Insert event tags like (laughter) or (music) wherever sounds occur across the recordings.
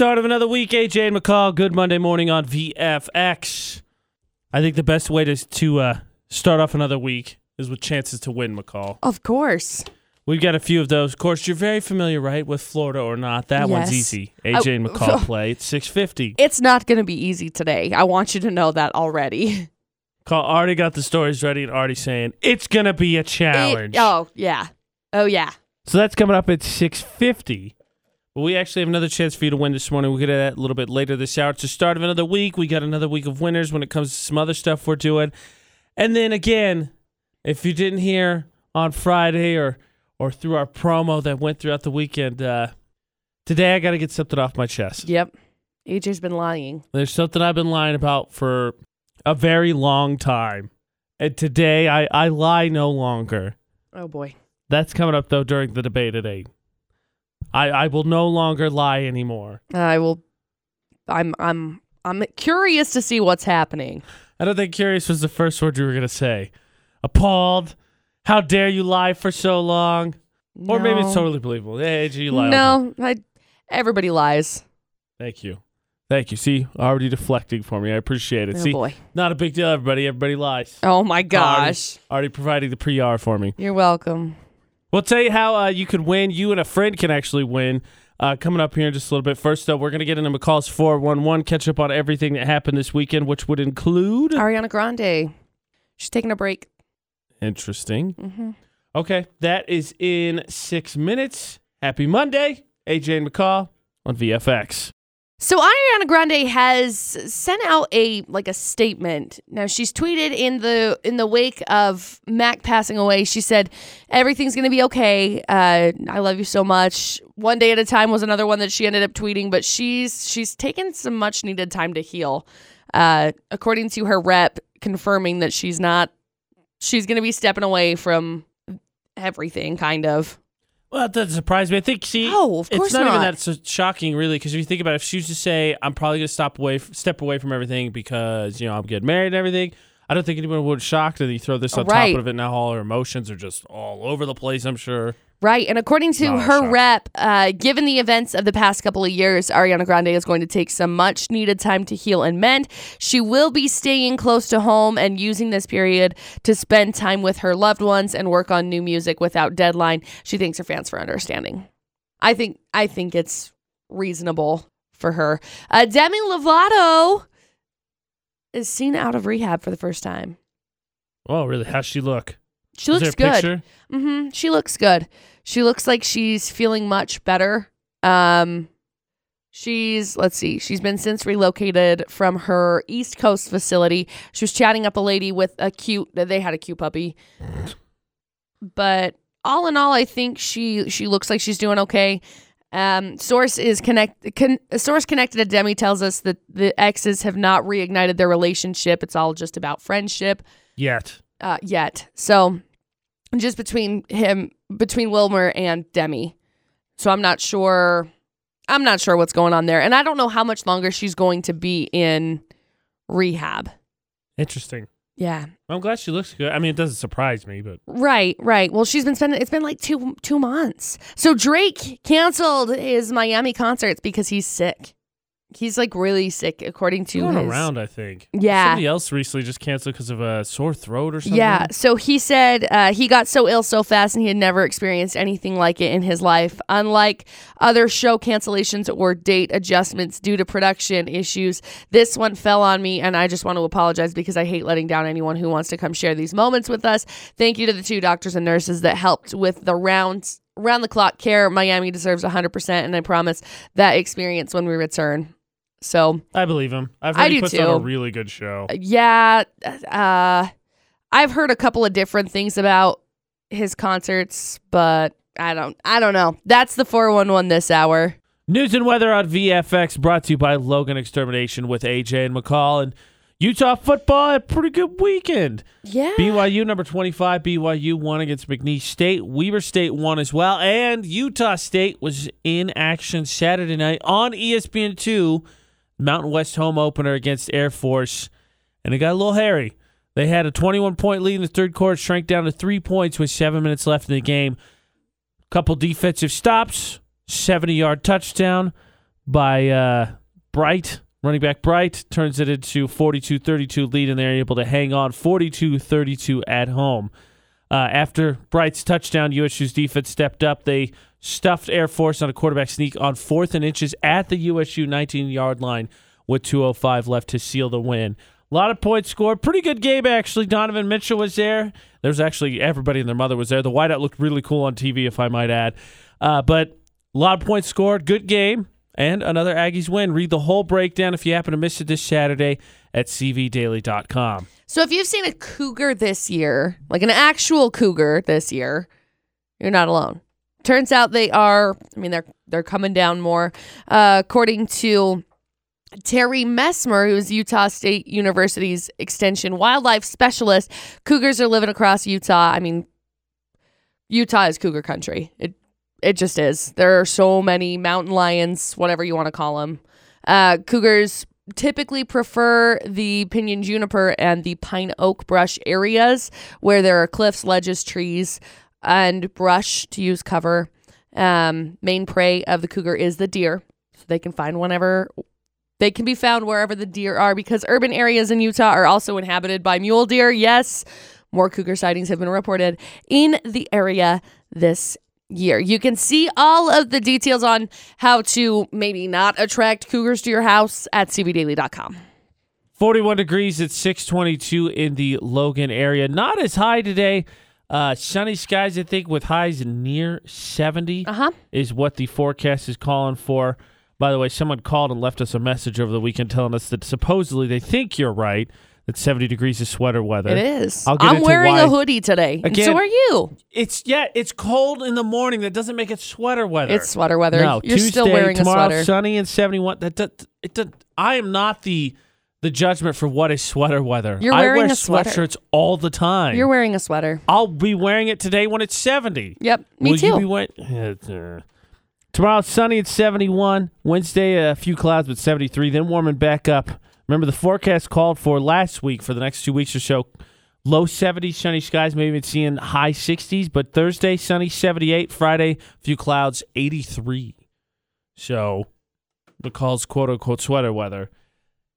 Start of another week, AJ and McCall. Good Monday morning on VFX. I think the best way to to uh, start off another week is with chances to win, McCall. Of course. We've got a few of those. Of course, you're very familiar, right, with Florida or not. That one's easy. AJ and Oh, McCall (laughs) play. It's 650. It's not going to be easy today. I want you to know that already. (laughs) Call already got the stories ready and already saying it's gonna be a challenge. It- oh, yeah. Oh, yeah. So that's coming up at 650. But we actually have another chance for you to win this morning. We'll get to that a little bit later this hour. It's the start of another week. We got another week of winners when it comes to some other stuff we're doing. And then again, if you didn't hear on Friday or or through our promo that went throughout the weekend, uh, today I got to get something off my chest. Yep. AJ's been lying. There's something I've been lying about for a very long time. And today I, I lie no longer. Oh, boy. That's coming up though during the debate at eight. I I will no longer lie anymore. I will. I'm, I'm, I'm curious to see what's happening. I don't think curious was the first word you were gonna say. Appalled. How dare you lie for so long? Or maybe it's totally believable. Hey, AJ, you lie. all the time. No, I, everybody lies. Thank you. Thank you. See, already deflecting for me. I appreciate it. Oh, See, boy. not a big deal, everybody. Everybody lies. Oh, my gosh. Already providing the pre-R for me. You're welcome. We'll tell you how uh, you could win. You and a friend can actually win. Uh, coming up here in just a little bit. First, though, we're going to get into McCall's 411, catch up on everything that happened this weekend, which would include. Ariana Grande. She's taking a break. Interesting. hmm Okay, that is in six minutes. Happy Monday. AJ and McCall on VFX. So Ariana Grande has sent out a like a statement. Now she's tweeted in the in the wake of Mac passing away. She said everything's gonna be okay. Uh, I love you so much. One day at a time was another one that she ended up tweeting, but she's she's taken some much needed time to heal. Uh, according to her rep, confirming that she's not she's gonna be stepping away from everything, kind of. Well, that doesn't surprise me. I think, see, Oh, of course it's not, even that so shocking, really, because if you think about it, if she was to say, I'm probably going to stop away, step away from everything because, you know, I'm getting married and everything, I don't think anyone would be shocked. And you throw this on Right. top of it, now all her emotions are just all over the place, I'm sure. Right. And according to Not her rep, uh, given the events of the past couple of years, Ariana Grande is going to take some much needed time to heal and mend. She will be staying close to home and using this period to spend time with her loved ones and work on new music without deadline. She thanks her fans for understanding. I think I think it's reasonable for her. Uh, Demi Lovato is seen out of rehab for the first time. Oh, really? How's she look? She looks good. picture? hmm She looks good. She looks like she's feeling much better. Um, she's let's see. She's been since relocated from her East Coast facility. She was chatting up a lady with a cute. They had a cute puppy, but all in all, I think she she looks like she's doing okay. Um, source is connect. Con, source connected to Demi tells us that the exes have not reignited their relationship. It's all just about friendship Yet. uh, yet. So just between him, between Wilmer and Demi. So I'm not sure. I'm not sure what's going on there, and I don't know how much longer she's going to be in rehab. Interesting. Yeah. I'm glad she looks good. I mean, it doesn't surprise me, but Right, right. Well, she's been spending. It's been like two two months. So Drake canceled his Miami concerts because he's sick. He's like really sick, according to going his. around, I think. Yeah. Somebody else recently just canceled because of a sore throat or something. Yeah. So he said uh, he got so ill so fast and he had never experienced anything like it in his life. Unlike other show cancellations or date adjustments due to production issues, this one fell on me. And I just want to apologize because I hate letting down anyone who wants to come share these moments with us. Thank you to the two doctors and nurses that helped with the rounds. Round the clock care, Miami deserves 100%, and I promise that experience when we return. So, I believe him. I've I heard he do puts on a too. really good show. yeah, uh, I've heard a couple of different things about his concerts, but I don't, I don't know. That's the 411 this hour. News and weather on VFX brought to you by Logan Extermination with AJ and McCall. And Utah football had a pretty good weekend. Yeah. BYU number 25, BYU won against McNeese State. Weber State won as well. And Utah State was in action Saturday night on E ESPN2, Mountain West home opener against Air Force. And it got a little hairy. They had a 21 point lead in the third quarter, shrank down to three points with seven minutes left in the game. Couple defensive stops, 70 yard touchdown. by uh, Bright. Running back Bright turns it into 42-32 lead, and they're able to hang on 42-32 at home. Uh, after Bright's touchdown, USU's defense stepped up. They stuffed Air Force on a quarterback sneak on fourth and inches at the USU 19-yard line with 2:05 left to seal the win. A lot of points scored. Pretty good game actually. Donovan Mitchell was there. There was actually everybody and their mother was there. The whiteout looked really cool on TV, if I might add. Uh, but a lot of points scored. Good game. And another Aggies win. Read the whole breakdown if you happen to miss it this Saturday at cvdaily.com. So if you've seen a cougar this year, like an actual cougar this year, you're not alone. Turns out they are. I mean, they're they're coming down more, uh, according to Terry Messmer, who's Utah State University's extension wildlife specialist. Cougars are living across Utah. I mean, Utah is cougar country. It it just is. There are so many mountain lions, whatever you want to call them. Uh, cougars typically prefer the pinyon juniper and the pine oak brush areas where there are cliffs, ledges, trees, and brush to use cover. Um, main prey of the cougar is the deer, so they can find whenever they can be found wherever the deer are because urban areas in Utah are also inhabited by mule deer. Yes, more cougar sightings have been reported in the area this year. You can see all of the details on how to maybe not attract cougars to your house at cvdaily.com. 41 degrees at 622 in the Logan area. Not as high today. Uh, sunny skies, I think, with highs near 70 Uh-huh. is what the forecast is calling for. By the way, someone called and left us a message over the weekend telling us that supposedly they think you're right, that 70 degrees is sweater weather. It is. I'll get I'm into wearing why- a hoodie today. and so are you. It's, yeah, it's cold in the morning. That doesn't make it sweater weather. It's sweater weather. No, You're Tuesday, still wearing a tomorrow, sweater. sunny and 71. That, that it, does I am not the the judgment for what is sweater weather. You're I wearing wear a sweater. sweatshirts all the time. You're wearing a sweater. I'll be wearing it today when it's 70. Yep. Me Will too. you be wearing? It's, uh, Tomorrow it's sunny at 71. Wednesday a few clouds but 73. Then warming back up. Remember the forecast called for last week for the next two weeks or so. Low 70s, sunny skies, maybe even seeing high 60s. But Thursday sunny 78. Friday few clouds 83. So the McCall's quote unquote sweater weather.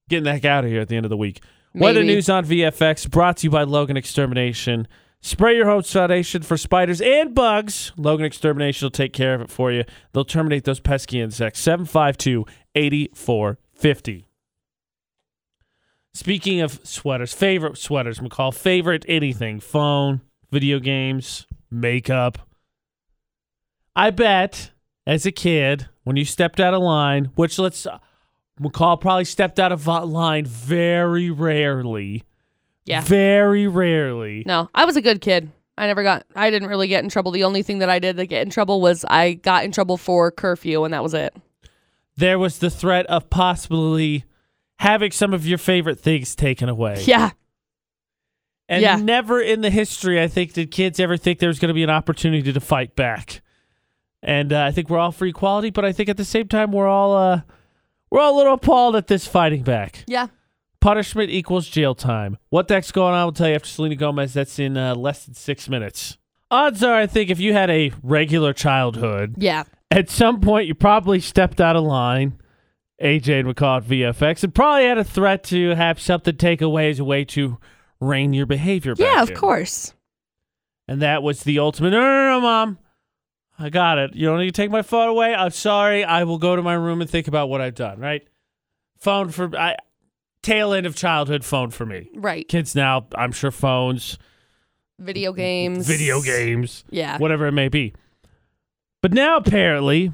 Getting the heck out of here at the end of the week. Weather news on VFX brought to you by Logan Extermination. Spray your home's foundation for spiders and bugs. Logan Extermination will take care of it for you. They'll terminate those pesky insects. 752 8450. Speaking of sweaters, favorite sweaters, McCall, favorite anything phone, video games, makeup. I bet as a kid, when you stepped out of line, which let's, uh, McCall probably stepped out of line very rarely. Yeah. Very rarely. No, I was a good kid. I never got. I didn't really get in trouble. The only thing that I did to get in trouble was I got in trouble for curfew, and that was it. There was the threat of possibly having some of your favorite things taken away. Yeah. And Yeah. never in the history, I think, did kids ever think there was going to be an opportunity to fight back. And uh, I think we're all for equality, but I think at the same time we're all uh, we're all a little appalled at this fighting back. Yeah. Punishment equals jail time. What the heck's going on? I'll tell you after Selena Gomez. That's in uh, less than six minutes. Odds are, I think, if you had a regular childhood, Yeah. at some point you probably stepped out of line. AJ and McCall at VFX and probably had a threat to have something take away as a way to rein your behavior back. Yeah, of in. course. And that was the ultimate. No, no, no, mom. I got it. You don't need to take my phone away. I'm sorry. I will go to my room and think about what I've done. Right? Phone for I. Tail end of childhood phone for me. Right. Kids now, I'm sure phones, Video games. video games, Yeah. whatever it may be. But now apparently,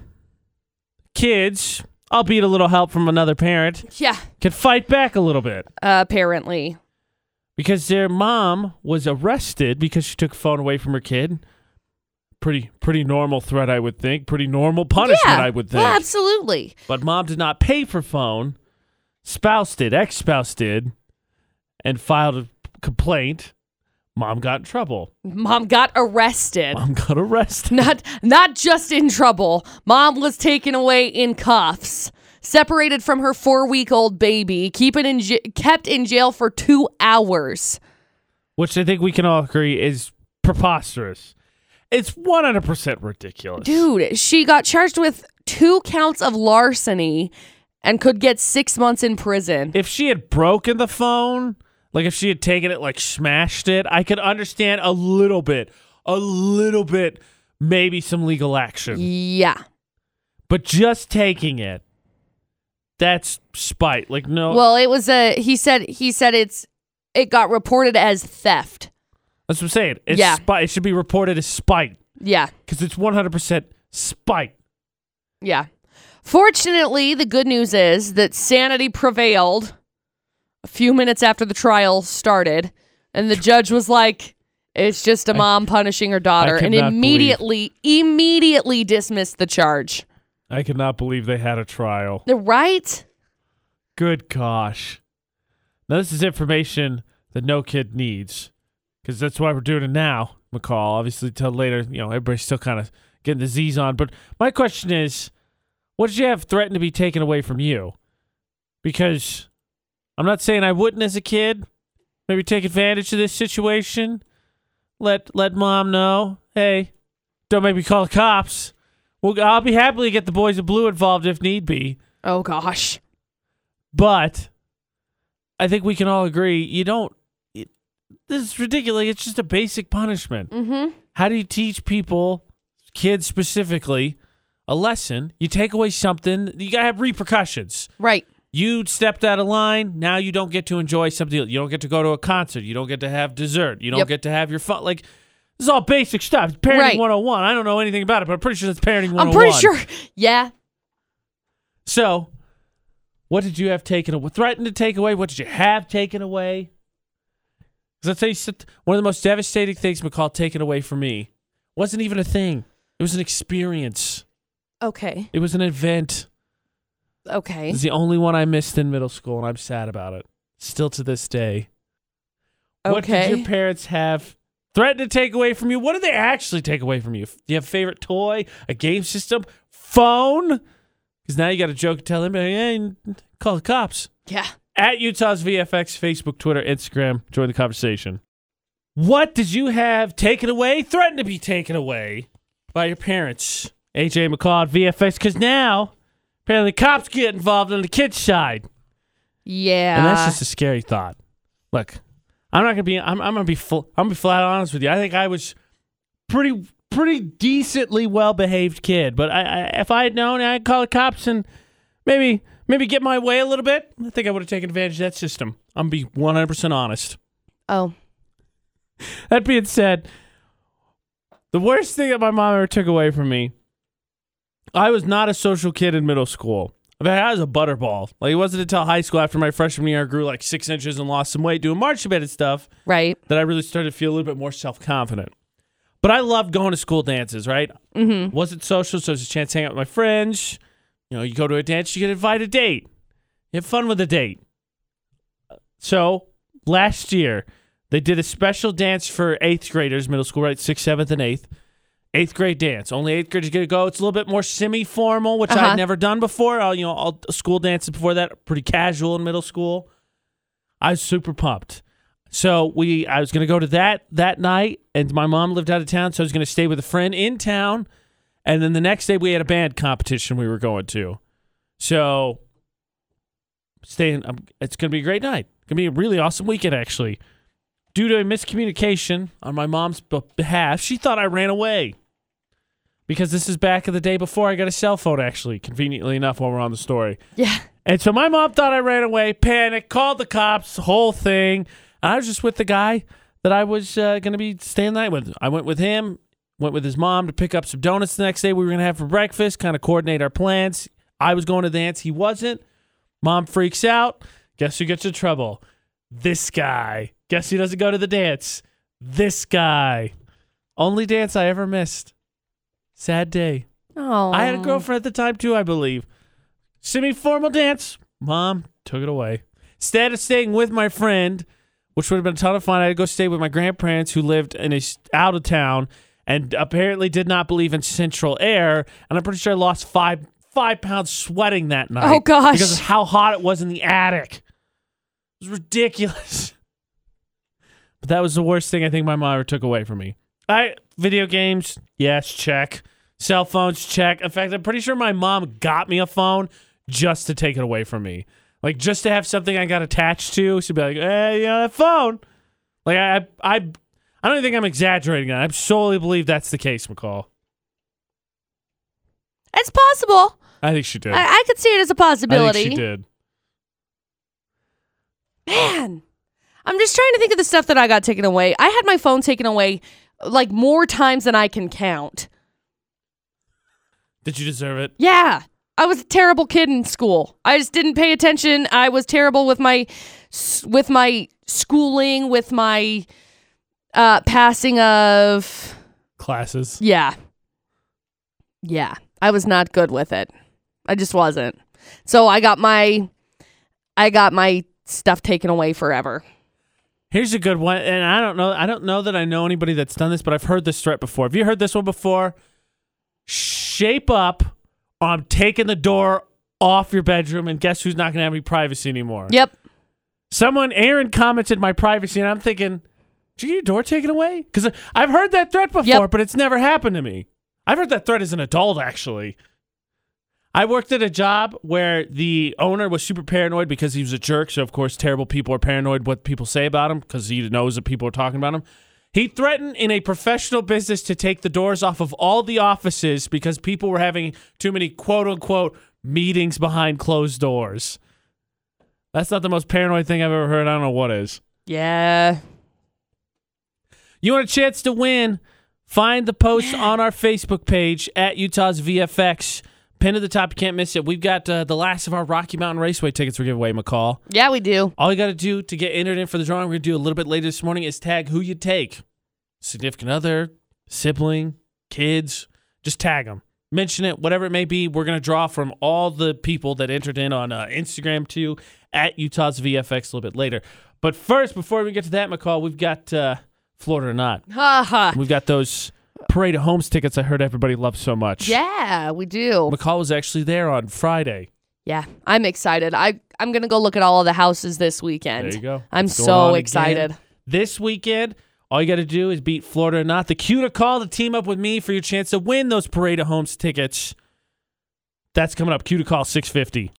kids, albeit a little help from another parent, Yeah. can fight back a little bit apparently. because their mom was arrested because she took a phone away from her kid. Pretty, pretty normal threat, I would think. Pretty normal punishment, yeah. I would think. Well, absolutely. but mom did not pay for phone. Spouse did, ex-spouse did, and filed a complaint. Mom got in trouble. Mom got arrested. Mom got arrested. Not not just in trouble. Mom was taken away in cuffs, separated from her four-week-old baby, keep in j- kept in jail for two hours. which I think we can all agree is preposterous. It's 100% ridiculous. Dude, she got charged with two counts of larceny and could get six months in prison. If she had broken the phone, like if she had taken it, like smashed it, I could understand a little bit, a little bit, maybe some legal action. Yeah. But just taking it, that's spite. Like no, Well, it was a. He said. He said it's. It got reported as theft. that's what I'm saying. It's Yeah. spite. It should be reported as spite Yeah. because it's 100% spite. Yeah. Fortunately, the good news is that sanity prevailed a few minutes after the trial started, and the judge was like, "It's just a mom punishing her daughter," and cannot believe- immediately, immediately dismissed the charge. I cannot believe they had a trial. The right? Good gosh. Now, this is information that no kid needs because that's why we're doing it now, McCall. Obviously, till later, you know, everybody's still kind of getting the Z's on. But my question is what did you have threatened to be taken away from you? Because I'm not saying I wouldn't as a kid. Maybe take advantage of this situation. Let let mom know, hey, don't make me call the cops. Well, I'll be happy to get the boys of blue involved if need be. Oh gosh. But I think we can all agree you don't. It, this is ridiculous. It's just a basic punishment. Mm-hmm. How do you teach people, kids specifically, a lesson? You take away something, you gotta have repercussions. Right. You stepped out of line. Now you don't get to enjoy something. You don't get to go to a concert. You don't get to have dessert. You don't Yep. get to have your fun. Like this is all basic stuff. It's parenting Right. 101. I don't know anything about it, but I'm pretty sure that's parenting 101. I'm pretty oh sure. (laughs) Yeah. So, what did you have taken away? Threatened to take away? What did you have taken away? Because I'll tell you, one of the most devastating things McCall taken away from me wasn't even a thing. It was an experience. Okay. It was an event. Okay. It's the only one I missed in middle school, and I'm sad about it. Still to this day. Okay. What did your parents have threatened to take away from you? What did they actually take away from you? Do you have a favorite toy, a game system, phone? Because now you got a joke to tell him, hey, call the cops. Yeah. At Utah's VFX, Facebook, Twitter, Instagram. Join the conversation. What did you have taken away, threatened to be taken away by your parents? AJ McCall at VFX, because now apparently cops get involved on the kids' side. Yeah. And that's just a scary thought. Look, I'm not gonna be. I'm, I'm gonna be. Full, I'm gonna be flat honest with you. I think I was pretty, pretty decently well behaved kid. But I, I, if I had known, I'd call the cops and maybe, maybe get my way a little bit. I think I would have taken advantage of that system. I'm gonna be 100 percent honest. oh. That being said, the worst thing that my mom ever took away from me, I was not a social kid in middle school. I mean, I was a butterball. Like it wasn't until high school after my freshman year, I grew like six inches and lost some weight doing marching band and stuff Right. that I really started to feel a little bit more self confident. But I loved going to school dances, right? Mm-hmm. Wasn't social, so it was a chance to hang out with my friends. You know, you go to a dance, you get invited a date. You have fun with a date. So last year, they did a special dance for eighth graders, middle school, right? Sixth, seventh, and eighth. Eighth grade dance. Only eighth graders get to go. It's a little bit more semi-formal, which Uh-huh. I'd never done before. I'll, you know, all school dances before that, pretty casual in middle school. I was super pumped. So we, I was gonna go to that that night, and my mom lived out of town, so I was gonna stay with a friend in town, and then the next day we had a band competition we were going to. So staying, um, it's gonna be a great night. It's Gonna be a really awesome weekend actually. Due to a miscommunication on my mom's behalf, she thought I ran away. Because this is back in the day before I got a cell phone, actually, conveniently enough, while we're on the story. Yeah. And so my mom thought I ran away, panicked, called the cops, whole thing. And I was just with the guy that I was uh, going to be staying the night with. I went with him, went with his mom to pick up some donuts the next day we were going to have for breakfast, kind of coordinate our plans. I was going to dance, he wasn't. Mom freaks out. Guess who gets in trouble? This guy. Guess who doesn't go to the dance? This guy. Only dance I ever missed. Sad day. Oh. I had a girlfriend at the time too, I believe. Semi formal dance. Mom took it away. Instead of staying with my friend, which would have been a ton of fun, I had to go stay with my grandparents who lived in a out of town and apparently did not believe in central air. And I'm pretty sure I lost five five pounds sweating that oh, night. Oh, gosh. Because of how hot it was in the attic. It was ridiculous. (laughs) But that was the worst thing I think my mom ever took away from me. I video games, yes, check. Cell phones, check. In fact, I'm pretty sure my mom got me a phone just to take it away from me. Like just to have something I got attached to. She'd be like, "Hey, you know that phone?" Like I, I, I, I don't even think I'm exaggerating. That I solely believe that's the case, McCall. It's possible. I think she did. I, I could see it as a possibility. think she did. Man, I'm just trying to think of the stuff that I got taken away. I had my phone taken away like more times than I can count. Did you deserve it? Yeah. I was a terrible kid in school. I just didn't pay attention. I was terrible with my with my schooling, with my uh passing of Classes. yeah. Yeah. I was not good with it. I just wasn't. So I got my I got my stuff taken away forever. Here's a good one, and I don't know. I don't know that I know anybody that's done this, but I've heard this threat before. Have you heard this one before? Shape up, or I'm taking the door off your bedroom, and guess who's not going to have any privacy anymore? Yep. Someone, Aaron, commented my privacy, and I'm thinking, did you get your door taken away? Because I've heard that threat before, Yep. but it's never happened to me. I've heard that threat as an adult, actually. I worked at a job where the owner was super paranoid because he was a jerk. So, of course, terrible people are paranoid what people say about him because he knows that people are talking about him. He threatened in a professional business to take the doors off of all the offices because people were having too many quote unquote meetings behind closed doors. That's not the most paranoid thing I've ever heard. I don't know what is. Yeah. You want a chance to win? Find the post on our Facebook page at Utah's VFX. Pin at the top. You can't miss it. We've got uh, the last of our Rocky Mountain Raceway tickets for giveaway, McCall. Yeah, we do. All you got to do to get entered in for the drawing, we're going to do a little bit later this morning, is tag who you take. Significant other, sibling, kids. Just tag them. Mention it, whatever it may be. We're going to draw from all the people that entered in on uh, Instagram too, at Utah's VFX a little bit later. But first, before we get to that, McCall, we've got uh, Florida or not. Ha ha. We've got those Parade of Homes tickets I heard everybody loves so much. Yeah, we do. McCall was actually there on Friday. Yeah, I'm excited. I I'm gonna go look at all of the houses this weekend. There you go. I'm so on again. excited. This weekend, all you got to do is beat Florida or not. The cue to call to team up with me for your chance to win those Parade of Homes tickets. That's coming up. Cue to call 650.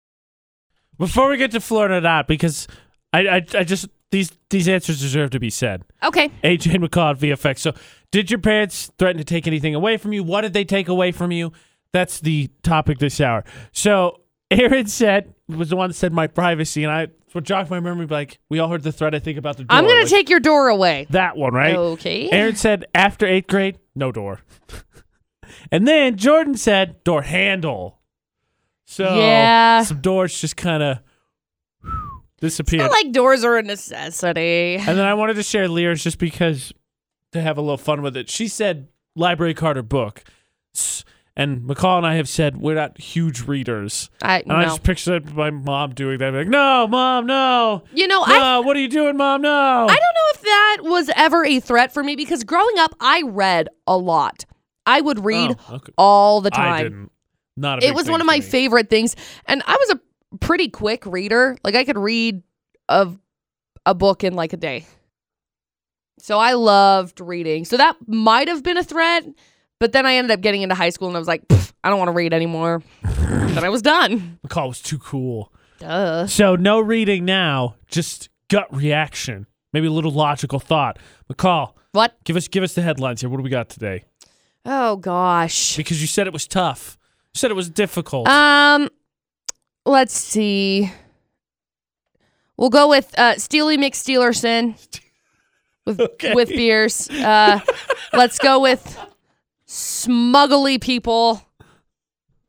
Before we get to Florida or not, because I, I, I just these these answers deserve to be said. Okay. AJ McCall VFX. So, did your parents threaten to take anything away from you? What did they take away from you? That's the topic this hour. So, Aaron said was the one that said my privacy, and I what jogged my memory. Like we all heard the threat. I think about the door. I'm gonna like, take your door away. that one, right? Okay. Aaron said after eighth grade, no door. (laughs) and then Jordan said door handle. So Yeah. some doors just kind of disappeared. Not like doors are a necessity. and then I wanted to share Lear's just because to have a little fun with it. She said library card or book. And McCall and I have said we're not huge readers. I And I just pictured my mom doing that. Like, no, mom, no. You know, No, I what are you doing, mom? No. I don't know if that was ever a threat for me because growing up, I read a lot. I would read Oh, okay. all the I time. didn't. Not a It was one of my favorite things, and I was a pretty quick reader. Like I could read a a book in like a day. So I loved reading. So that might have been a threat, but then I ended up getting into high school and I was like, I don't want to read anymore. (laughs) then I was done. McCall was too cool. Duh. So no reading now, just gut reaction, maybe a little logical thought. McCall, What? give us give us the headlines here. What do we got today? Oh gosh. Because you said it was tough. You said it was difficult. Um, let's see. We'll go with uh, Steely McSteelerson (laughs) with Okay. with beers. Uh, let's go with smuggly people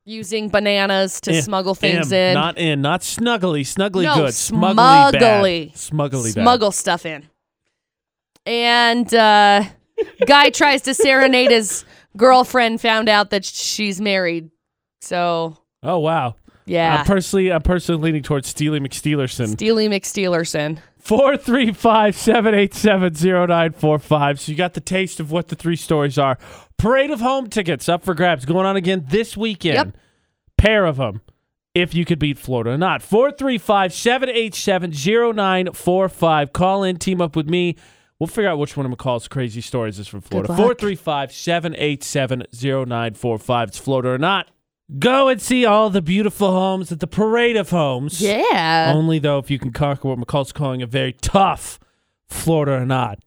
using bananas to Eh, smuggle things M, in, Not in, not snuggly. Snuggly No, good. Smuggly, smuggly. bad. Smuggly bad. smuggle stuff in. And uh, guy tries to serenade his girlfriend. Found out that she's married. So Oh wow. Yeah, I'm personally I'm personally leaning towards Steely McSteelerson. Steely McSteelerson. Four three five seven eight seven zero nine four five. So you got the taste of what the three stories are. Parade of home tickets up for grabs going on again this weekend. Yep. Pair of them. If you could beat Florida or not. 435 787 0945. Call in, team up with me. We'll figure out which one of McCall's crazy stories is from Florida. luck. 435 787 0945. It's Florida or not. Go and see all the beautiful homes at the Parade of Homes. Yeah. Only though if you can conquer what McCall's calling a very tough Florida or not.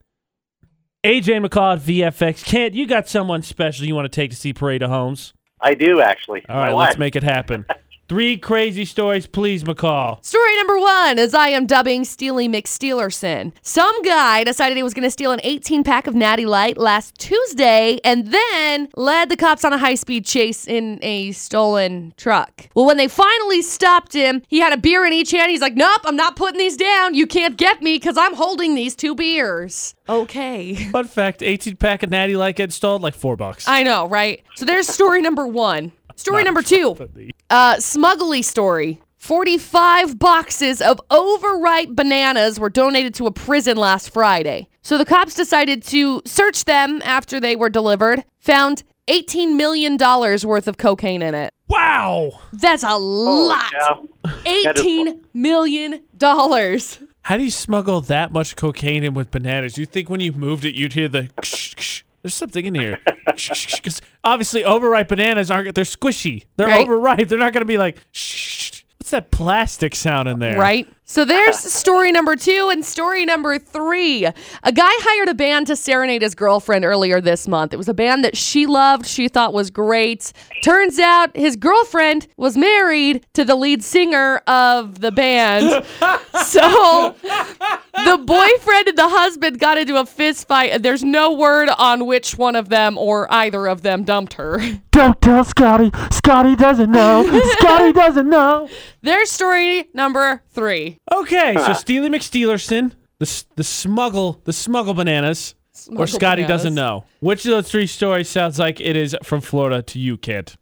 AJ McCall at VFX. Kent, you got someone special you want to take to see Parade of Homes? I do actually. All right, My let's wife. make it happen. (laughs) Three crazy stories, please, McCall. Story number one, as I am dubbing Steely McSteelerson. Some guy decided he was going to steal an 18 pack of Natty Light last Tuesday and then led the cops on a high speed chase in a stolen truck. Well, when they finally stopped him, he had a beer in each hand. He's like, Nope, I'm not putting these down. You can't get me because I'm holding these two beers. Okay. (laughs) Fun fact 18 pack of Natty Light get installed like four bucks. I know, right? So there's story number one. Story number two. funny. Uh, smuggly story. 45 boxes of overripe bananas were donated to a prison last Friday. So the cops decided to search them after they were delivered, found $18 million worth of cocaine in it. Wow. That's a lot. cow. That is- $18 million. dollars. How do you smuggle that much cocaine in with bananas? You think when you moved it, you'd hear the. ksh, ksh, There's something in here. Because obviously, overripe bananas aren't. They're squishy. They're Right. overripe. They're not going to be like. Shh. What's that plastic sound in there? Right? So there's (laughs) story number two and story number three. A guy hired a band to serenade his girlfriend earlier this month. It was a band that she loved, she thought was great. Turns out his girlfriend was married to the lead singer of the band. (laughs) so the boyfriend and the husband got into a fist fight, and there's no word on which one of them or either of them dumped her. (laughs) Don't tell Scotty. Scotty doesn't know. Scotty doesn't know. There's story number three. Okay, so ah. Steely McSteelerson, the the smuggle, the smuggle bananas, or Scotty bananas. doesn't know. Which of those three stories sounds like it is from Florida to you, kid?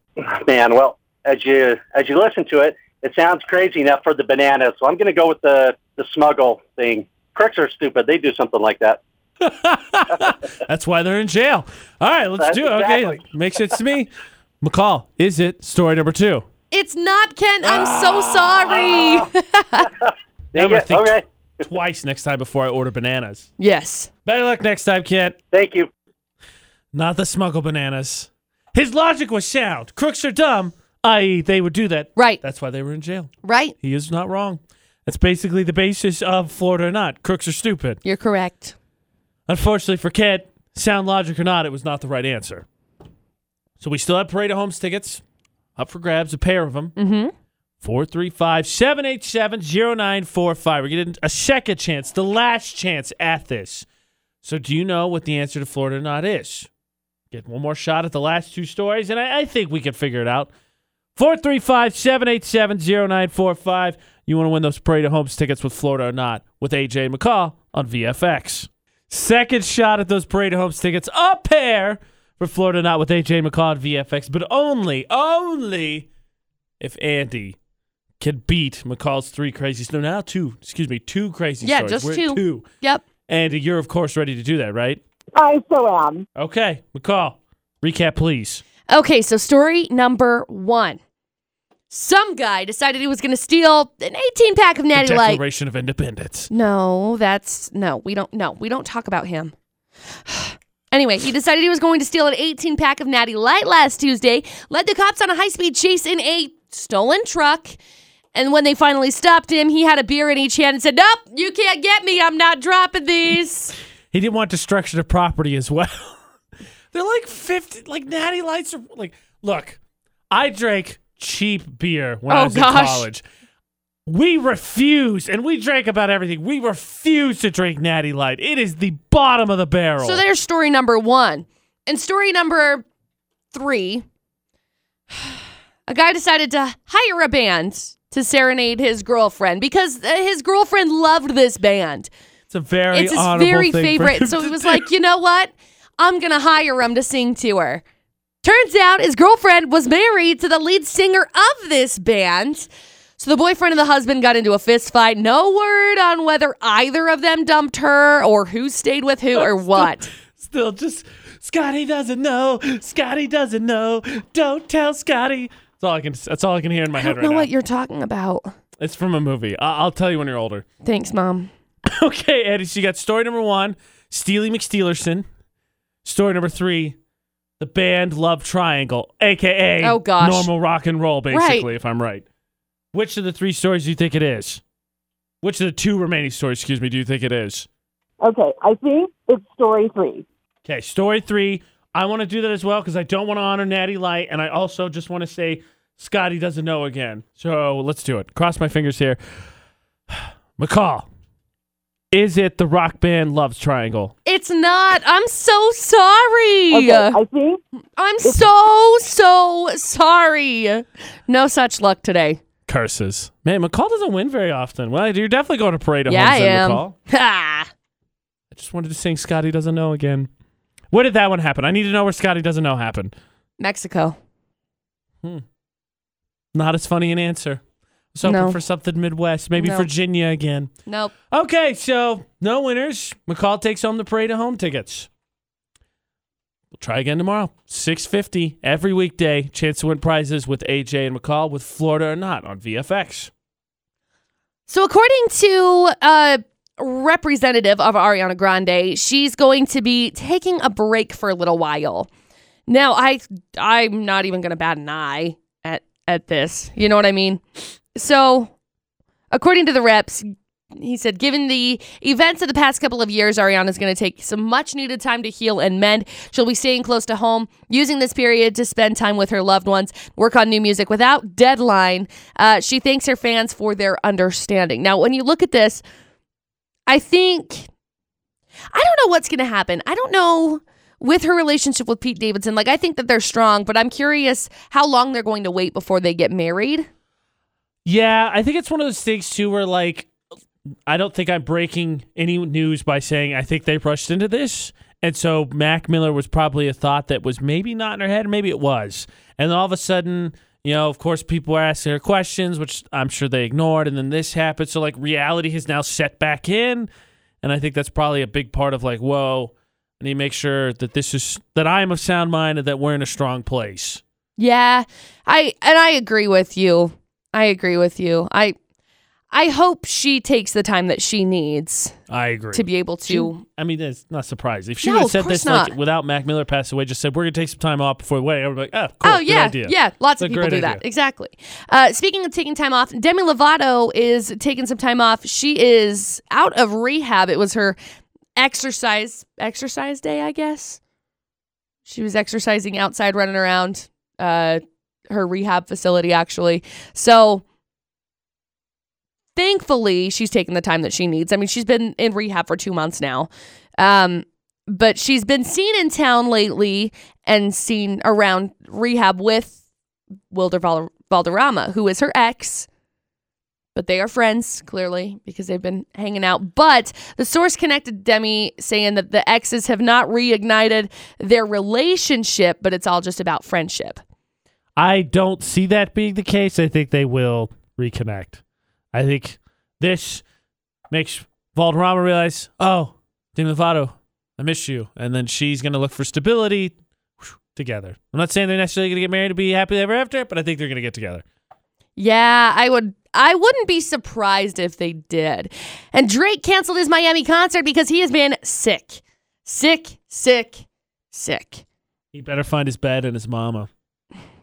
Man, well, as you as you listen to it, it sounds crazy enough for the bananas. So I'm going to go with the the smuggle thing. Crooks are stupid. They do something like that. (laughs) That's why they're in jail. All right, let's That's do it. exactly. Okay, makes sense to me. (laughs) McCall, is it story number two? It's not Ken. I'm so ah. sorry. (laughs) I'm gonna think okay. twice next time before I order bananas. yes. Better luck next time, Kent. Thank you. Not the smuggle bananas. His logic was sound. Crooks are dumb, i.e., they would do that. Right. That's why they were in jail. Right. He is not wrong. That's basically the basis of Florida or not. Crooks are stupid. You're correct. Unfortunately for Kent, sound logic or not, it was not the right answer. So we still have Parade of Homes tickets up for grabs, a pair of them. Mm-hmm. 435 787 0945. We're getting a second chance, the last chance at this. So, do you know what the answer to Florida or not is? Get one more shot at the last two stories, and I, I think we can figure it out. 435 787 0945. You want to win those Parade of Homes tickets with Florida or not with AJ McCall on VFX. Second shot at those Parade of Homes tickets, a pair for Florida not with AJ and McCall VFX, but only, only if Andy can beat McCall's three crazy no now two excuse me two crazy stories. Yeah, stories. just We're two. two Yep. Andy you're of course ready to do that right I so am. okay McCall recap please Okay, so story number one. Some guy decided he was going to steal an 18 pack of the Natty Light. Declaration of Independence No, that's no. We don't. No, we don't talk about him. Anyway, he decided he was going to steal an 18 pack of Natty Light last Tuesday. Led the cops on a high speed chase in a stolen truck. And when they finally stopped him, he had a beer in each hand and said, "Nope, you can't get me. I'm not dropping these." (laughs) he didn't want destruction of property as well (laughs) they're like 50 like natty lights are like look I drank cheap beer when I Oh, was gosh. in college we refuse and we drank about everything we refuse to drink natty light it is the bottom of the barrel So there's story number one. And story number three (sighs) a guy decided to hire a band to serenade his girlfriend because uh, his girlfriend loved this band. it's a very it's his very favorite. So he was do. like, you know what? I'm going to hire him to sing to her. Turns out his girlfriend was married to the lead singer of this band. So the boyfriend and the husband got into a fist fight. No word on whether either of them dumped her or who stayed with who or (laughs) what. Still just Scotty doesn't know. Scotty doesn't know. Don't tell Scotty. That's all I can. That's all I can hear in my head right now. I head don't right know now. what you're talking about. it's from a movie. I- I'll tell you when you're older. Thanks, mom. (laughs) okay, Eddie. So you got story number one. Steely McSteelerson. Story number three, the band Love Triangle, aka Oh, gosh. normal rock and roll, basically, Right. if I'm right. Which of the three stories do you think it is? Which of the two remaining stories, excuse me, do you think it is? Okay, I think it's story three. Okay, story three. I want to do that as well because I don't want to honor Natty Light, and I also just want to say Scotty doesn't know again. So let's do it. Cross my fingers here. (sighs) McCall, is it the rock band Love's Triangle? It's not. I'm so sorry. Okay, I think I'm so, so sorry. No such luck today. Curses. Man, McCall doesn't win very often. Well, you're definitely going to parade of yeah, I homes am. McCall. (laughs) Ha! I just wanted to sing Scotty doesn't know again. Where did that one happen? I need to know where Scotty doesn't know happened. Mexico. Hmm. Not as funny an answer. I was hoping No. for something Midwest, maybe No. Virginia again. Nope. Okay, so no winners. McCall takes home the parade of home tickets. We'll try again tomorrow. 650 every weekday. Chance to win prizes with AJ and McCall with Florida or not on VFX. So, according to a representative of Ariana Grande, she's going to be taking a break for a little while. Now, I I'm not even going to bat an eye at at this. You know what I mean? So, according to the reps, he said, given the events of the past couple of years, Ariana's going to take some much needed time to heal and mend. She'll be staying close to home, using this period to spend time with her loved ones, work on new music without deadline. Uh, she thanks her fans for their understanding. Now, when you look at this, I think, I don't know what's going to happen. I don't know with her relationship with Pete Davidson. Like, I think that they're strong, but I'm curious how long they're going to wait before they get married. Yeah, I think it's one of those things too where like I don't think I'm breaking any news by saying I think they rushed into this. And so Mac Miller was probably a thought that was maybe not in her head, maybe it was. And all of a sudden, you know, of course people were asking her questions, which I'm sure they ignored, and then this happened. So like reality has now set back in. And I think that's probably a big part of like, whoa, I need to make sure that this is that I am of sound mind and that we're in a strong place. Yeah, I and I agree with you. I agree with you. I I hope she takes the time that she needs I agree. to be able to. I mean, it's not surprising. If she No, would have said this like without Mac Miller passed away, just said we're gonna take some time off before the wedding, I would be like, oh, cool, oh yeah, idea. yeah. Lots of people do that. Exactly. Uh, speaking of taking time off, Demi Lovato is taking some time off. She is out of rehab. It was her exercise exercise day, I guess. She was exercising outside, running around uh, her rehab facility, actually. So thankfully she's taken the time that she needs. I mean, she's been in rehab for two months now. Um, but she's been seen in town lately and seen around rehab with Wilmer Val- Valderrama, who is her ex. But they are friends, clearly, because they've been hanging out. But the source connected Demi saying that the exes have not reignited their relationship, but it's all just about friendship. I don't see that being the case. I think they will reconnect. I think this makes Valderrama realize, oh, Demi Lovato, I miss you, and then she's gonna look for stability whew, together. I'm not saying they're necessarily gonna get married to be happy ever after, but I think they're gonna get together. Yeah, I would I wouldn't be surprised if they did. And Drake canceled his Miami concert because he has been sick. Sick, sick, sick. He better find his bed and his mama.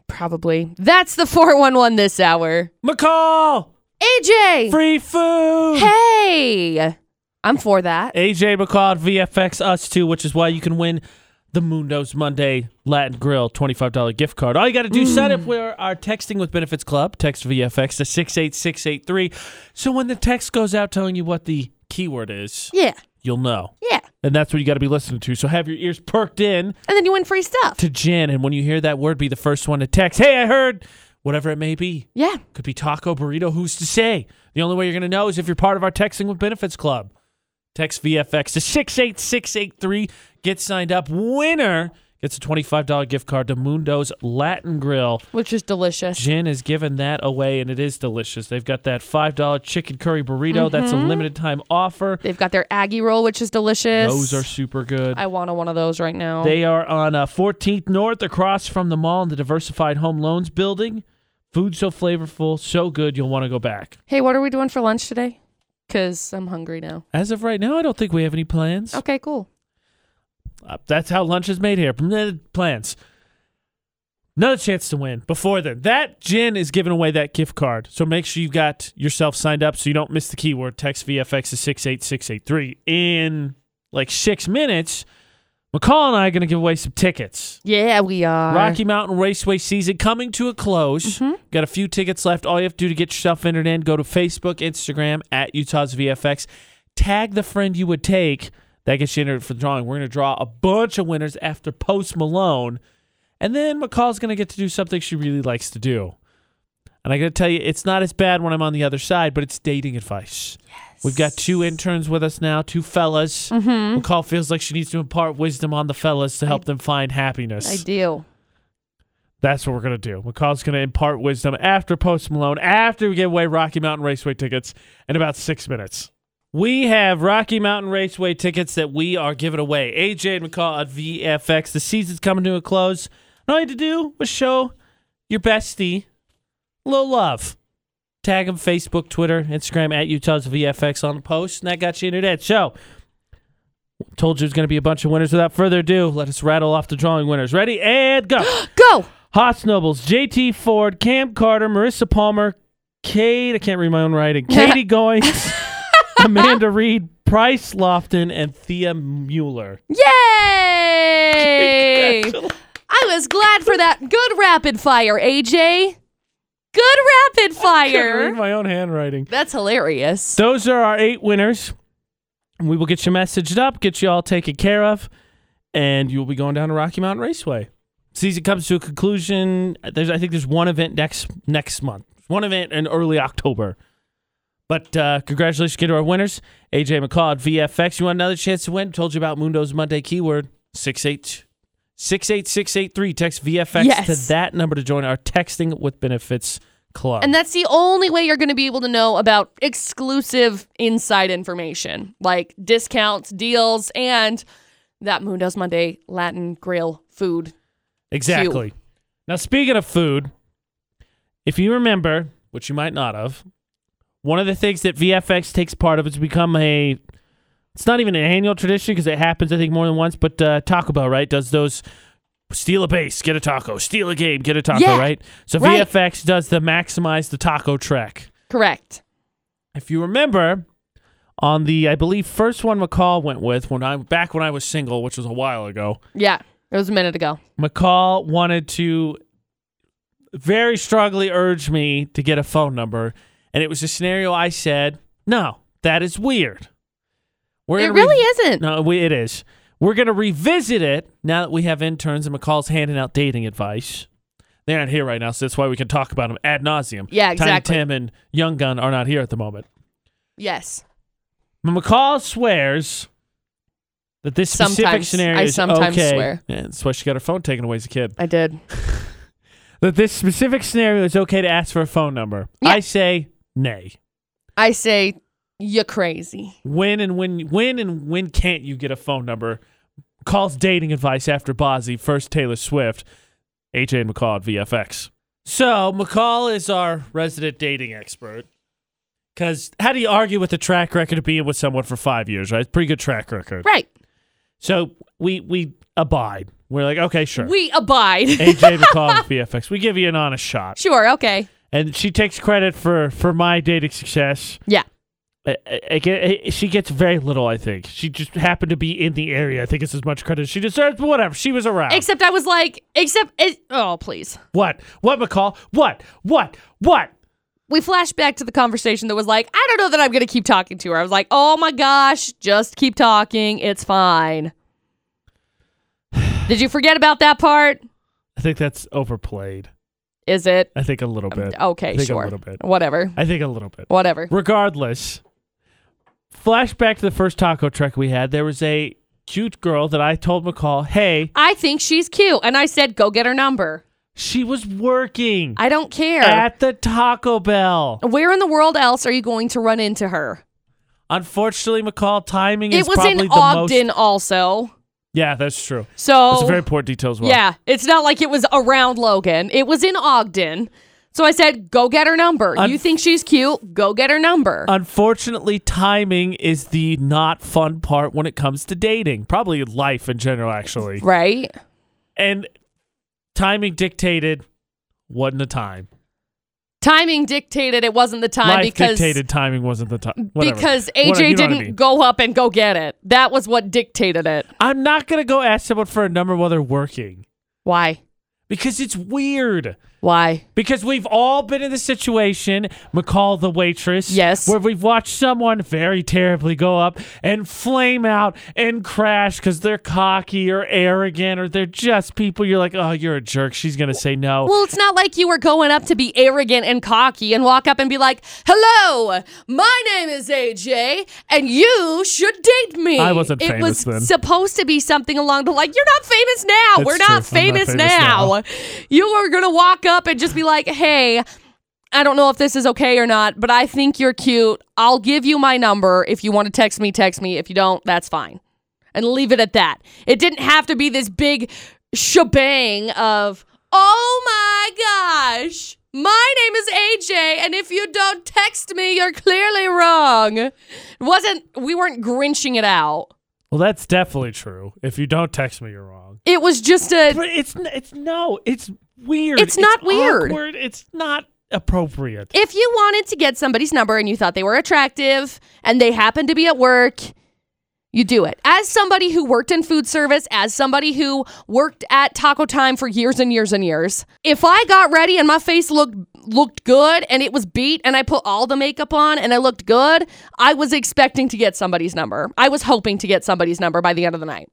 Probably. That's the 411 this hour. McCall, AJ! free food. Hey! I'm for that. AJ McCall VFX Us Too, which is why you can win the Mundo's Monday Latin Grill $25 gift card. All you got to do, sign up mm. for our Texting with Benefits Club. Text VFX to 68683. So when the text goes out telling you what the keyword is, Yeah. you'll know. Yeah. And that's what you got to be listening to. So have your ears perked in And then you win free stuff. to Jen. And when you hear that word, be the first one to text, hey, I heard, whatever it may be. Yeah. Could be taco, burrito, who's to say? The only way you're going to know is if you're part of our Texting with Benefits Club. Text VFX to 68683. Get signed up. Winner gets a $25 gift card to Mundo's Latin Grill. Which is delicious. Jen has given that away, and it is delicious. They've got that $5 chicken curry burrito. That's a limited time offer. They've got their Aggie roll, which is delicious. Those are super good. I want a one of those right now. They are on uh, 14th North across from the mall in the Diversified Home Loans building. Food so flavorful, so good, you'll want to go back. hey, what are we doing for lunch today? Because I'm hungry now. As of right now, I don't think we have any plans. Okay, cool. Uh, that's how lunch is made here. Eh, Plans. Another chance to win before then. That Jen is giving away that gift card. So make sure you got yourself signed up so you don't miss the keyword. Text VFX to 68683. In like six minutes, McCall and I are going to give away some tickets. Yeah, we are. Rocky Mountain Raceway season coming to a close. Got a few tickets left. All you have to do to get yourself entered in, go to Facebook, Instagram at Utah's VFX. Tag the friend you would take. That gets you entered for the drawing. We're going to draw a bunch of winners after Post Malone. And then McCall's going to get to do something she really likes to do. And I got to tell you, it's not as bad when I'm on the other side, but it's dating advice. Yes. We've got two interns with us now, two fellas. Mm-hmm. McCall feels like she needs to impart wisdom on the fellas to help them find happiness. I do. That's what we're gonna do. McCall's gonna impart wisdom after Post Malone, after we give away Rocky Mountain Raceway tickets in about six minutes. We have Rocky Mountain Raceway tickets that we are giving away. AJ and McCall at VFX. The season's coming to a close. And all you had to do was show your bestie a little love. Tag him Facebook, Twitter, Instagram at Utah's VFX on the post, and that got you into that. show. told you there's going to be a bunch of winners. Without further ado, let us rattle off the drawing winners. Ready? And go. (gasps) Go. Haas Nobles, JT Ford, Cam Carter, Marissa Palmer, Kate, I can't read my own writing, (laughs) Katie Goins, (laughs) Amanda Reed, Price Lofton, and Thea Mueller. Yay! I was glad for that. Good rapid fire, AJ. Good rapid I can't read fire. my own handwriting. That's hilarious. Those are our eight winners. We will get you messaged up, get you all taken care of, and you'll be going down to Rocky Mountain Raceway. Season comes to a conclusion. There's, I think, there's one event next next month. One event in early October. But uh, congratulations again to our winners, AJ McCall at VFX. You want another chance to win? Told you about Mundo's Monday keyword six eight six eight six eight three. Text VFX Yes. to that number to join our texting with benefits club. And that's the only way you're going to be able to know about exclusive inside information like discounts, deals, and that Mundo's Monday Latin Grill food. Exactly. Now, speaking of food, if you remember, which you might not have, one of the things that VFX takes part of is become a. It's not even an annual tradition because it happens, I think, more than once. But uh, Taco Bell, right, does those steal a base, get a taco, steal a game, get a taco, Yeah, right? So right. VFX does the maximize the taco trek. Correct. If you remember, on the I believe first one McCall went with when I back when I was single, which was a while ago. Yeah, it was a minute ago. McCall wanted to very strongly urge me to get a phone number, and it was a scenario I said, "No, that is weird." We're It really re- isn't. No, we, it is. We're gonna revisit it now that we have interns and McCall's handing out dating advice. They're not here right now, so that's why we can talk about them ad nauseum. Yeah, Tiny exactly. Tim and Young Gun are not here at the moment. Yes. McCall swears that this specific Sometimes. scenario I is sometimes okay. swear. Yeah, that's why she got her phone taken away as a kid. I did. (laughs) That this specific scenario is okay to ask for a phone number. Yeah. I say nay. I say, you're crazy. When and when when and when can't you get a phone number? Calls dating advice after Bazzi, first Taylor Swift, AJ and McCall at VFX. So McCall is our resident dating expert. Because how do you argue with the track record of being with someone for five years, right? Pretty good track record. Right. So we we abide. We're like, okay, sure. We abide. AJ (laughs) McCall at VFX. We give you an honest shot. sure. Okay. And she takes credit for for my dating success. Yeah. I, I, I she gets very little, I think. She just happened to be in the area. I think it's as much credit as she deserves, but whatever. She was around. Except I was like, except it. Oh, please. what? What, McCall? What? What? What? We flashed back to the conversation that was like, I don't know that I'm going to keep talking to her. I was like, oh my gosh, just keep talking. It's fine. (sighs) Did you forget about that part? I think that's overplayed. Is it? I think a little um, bit. Okay, I think sure. a little bit. Whatever. I think a little bit. Whatever. Regardless, flashback to the first taco truck we had. There was a cute girl that I told McCall, hey, I think she's cute. And I said, go get her number. she was working I don't care. at the Taco Bell. Where in the world else are you going to run into her? Unfortunately, McCall, timing It is was probably in Ogden most. also. Yeah, that's true. So it's very poor detail as well. Yeah, it's not like it was around Logan. It was in Ogden. So I said, go get her number. Un- you think she's cute? Go get her number. Unfortunately, timing is the not fun part when it comes to dating. Probably life in general, actually. right? And timing dictated wasn't the time. Timing dictated it wasn't the time Life because dictated timing wasn't the time. Whatever. because Whatever, AJ you know didn't mean. go up and go get it. That was what dictated it. I'm not gonna go ask someone for a number while they're working Why? because it's weird. Why? Because we've all been in the situation, McCall the waitress, Yes. where we've watched someone very terribly go up and flame out and crash because they're cocky or arrogant or they're just people. You're like, oh, you're a jerk. She's gonna say no. Well, it's not like you were going up to be arrogant and cocky and walk up and be like, "Hello, my name is AJ, and you should date me." I wasn't it famous was then. supposed to be something along the like, "You're not famous now. That's we're not I'm not famous, famous now. now. You are gonna walk up and just be like, "Hey." I don't know if this is okay or not, but I think you're cute. I'll give you my number. If you want to text me, text me. If you don't, that's fine. And leave it at that. It didn't have to be this big shebang of, oh my gosh, my name is AJ, and if you don't text me, you're clearly wrong. It wasn't, we weren't grinching it out. well, that's definitely true. If you don't text me, you're wrong. It was just a, But it's it's no, it's weird. It's not weird. Awkward. It's not appropriate. if you wanted to get somebody's number and you thought they were attractive and they happened to be at work, you do it. As somebody who worked in food service, as somebody who worked at Taco Time for years and years and years, if I got ready and my face looked looked good and it was beat and I put all the makeup on and I looked good, I was expecting to get somebody's number. I was hoping to get somebody's number by the end of the night.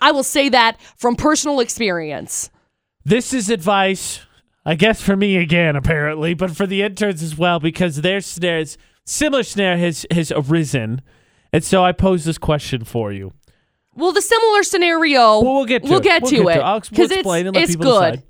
I will say that from personal experience. This is advice, I guess, for me again, apparently, but for the interns as well, because their snares, similar snare has has arisen, and so I pose this question for you. Well, the similar scenario. Well, we'll get to we'll it. get We'll to get it to it. I'll we'll explain it's, and let it's people good. decide.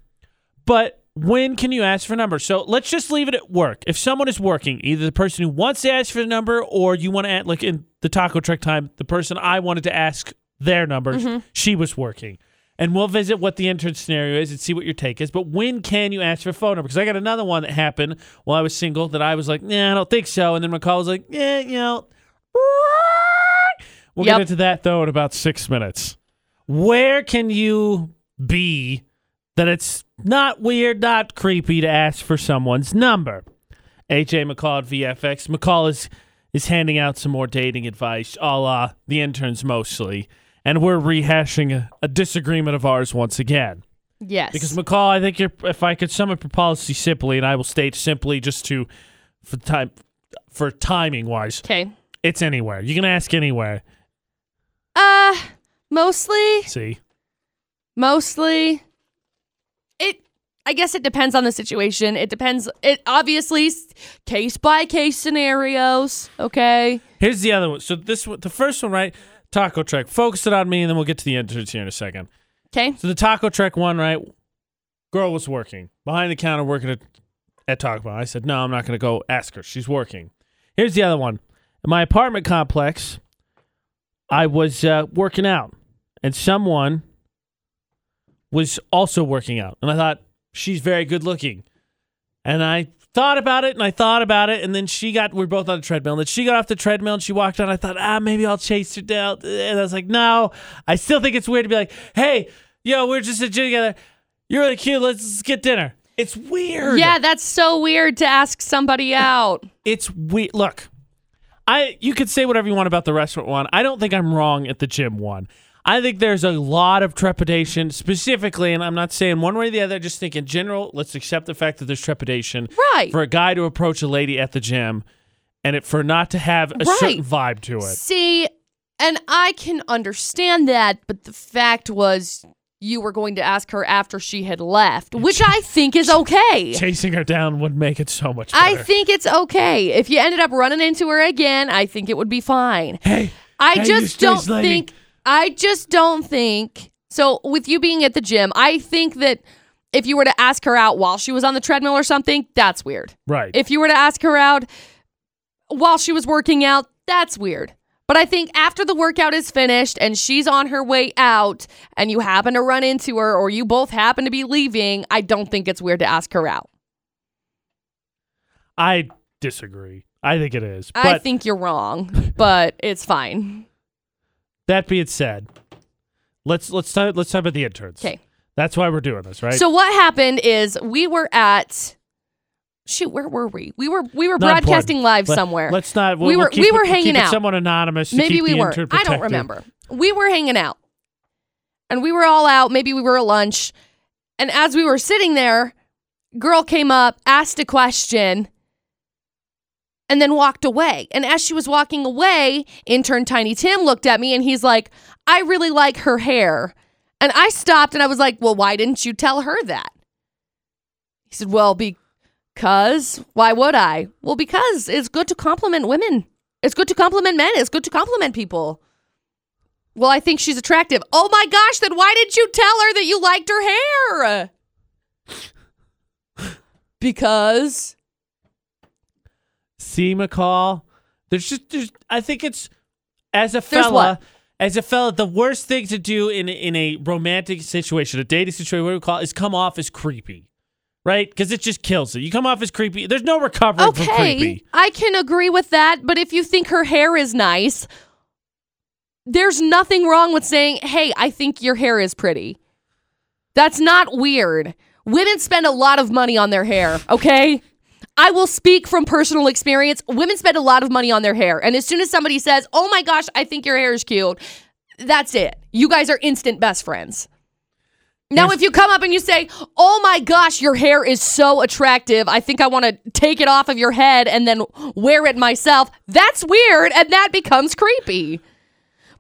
But when can you ask for a number? So let's just leave it at work. If someone is working, either the person who wants to ask for the number or you want to add, like in the taco truck time, the person I wanted to ask their number, Mm-hmm. she was working. And we'll visit what the intern scenario is and see what your take is. But when can you ask for a phone number? Because I got another one that happened while I was single that I was like, nah, I don't think so. And then McCall was like, yeah, you know. (laughs) We'll Yep. get into that though in about six minutes. Where can you be that it's not weird, not creepy to ask for someone's number? AJ McCall at VFX. McCall is is handing out some more dating advice, a la the interns mostly, and we're rehashing a, disagreement of ours once again. Yes. Because McCall, I think you're, if I could sum up your policy simply, and I will state simply just to for time for timing wise, okay. it's anywhere. You can ask anywhere. Uh, mostly, See, mostly. It. I guess it depends on the situation. It depends. It obviously case by case scenarios. Okay. here's the other one. So this one, the first one, right? Taco truck. Focus it on me, and then we'll get to the interns here in a second. Okay. So the taco truck one, right? Girl was working behind the counter, working at at Taco Bell. I said, no, I'm not going to go ask her. She's working. Here's the other one. In my apartment complex, I was uh, working out, and someone was also working out, and I thought she's very good looking, and I thought about it and I thought about it, and then she got. We are both on the treadmill, and then she got off the treadmill and she walked out. I thought, ah, maybe I'll chase her down, and I was like, no. I still think it's weird to be like, hey, yo, we're just at gym together. You're really cute. Let's, let's get dinner. It's weird. Yeah, that's so weird to ask somebody out. (laughs) it's weird. Look, I you could say whatever you want about the restaurant one. I don't think I'm wrong at the gym one. I think there's a lot of trepidation, specifically, and I'm not saying one way or the other. I Just think in general. Let's accept the fact that there's trepidation Right. for a guy to approach a lady at the gym, and it for not to have a certain vibe to it. See, and I can understand that, but the fact was you were going to ask her after she had left, which I think is (laughs) okay. Chasing her down would make it so much better. I think it's okay. If you ended up running into her again, I think it would be fine. hey, I Hey, you just don't lady. think I just don't think so with you being at the gym, I think that if you were to ask her out while she was on the treadmill or something, that's weird. right. If you were to ask her out while she was working out, that's weird. But I think after the workout is finished and she's on her way out and you happen to run into her or you both happen to be leaving, I don't think it's weird to ask her out. I disagree. I think it is. I think you're wrong, but it's fine. That being said, let's let's talk let's talk about the interns. Okay. That's why we're doing this, right? So what happened is we were at shoot, where were we? We were we were Not broadcasting live Let- somewhere. Let's not. We'll, We we'll were- keep we were we'll hanging keep out. Someone anonymous. Maybe we weren't. I don't remember. We were hanging out. And we were all out. Maybe we were at lunch. And as we were sitting there, girl came up, asked a question, and then walked away. And as she was walking away, intern Tiny Tim looked at me and he's like, I really like her hair. And I stopped and I was like, Well, why didn't you tell her that? He said, Well, because why would I? Well, because it's good to compliment women. It's good to compliment men. It's good to compliment people. Well, I think she's attractive. Oh my gosh, then why didn't you tell her that you liked her hair? (laughs) Because See, McCall. There's just. There's, I think it's as a fella. As a fella, the worst thing to do in in a romantic situation, a dating situation, what we call it, is come off as creepy, right? Because it just kills it. You come off as creepy. There's no recovery from okay, creepy. I can agree with that, but if you think her hair is nice, there's nothing wrong with saying, "Hey, I think your hair is pretty." That's not weird. Women spend a lot of money on their hair, okay? I will speak from personal experience. Women spend a lot of money on their hair. And as soon as somebody says, Oh my gosh, I think your hair is cute, that's it. You guys are instant best friends. Now, if you come up and you say, Oh my gosh, your hair is so attractive, I think I want to take it off of your head and then wear it myself, that's weird and that becomes creepy.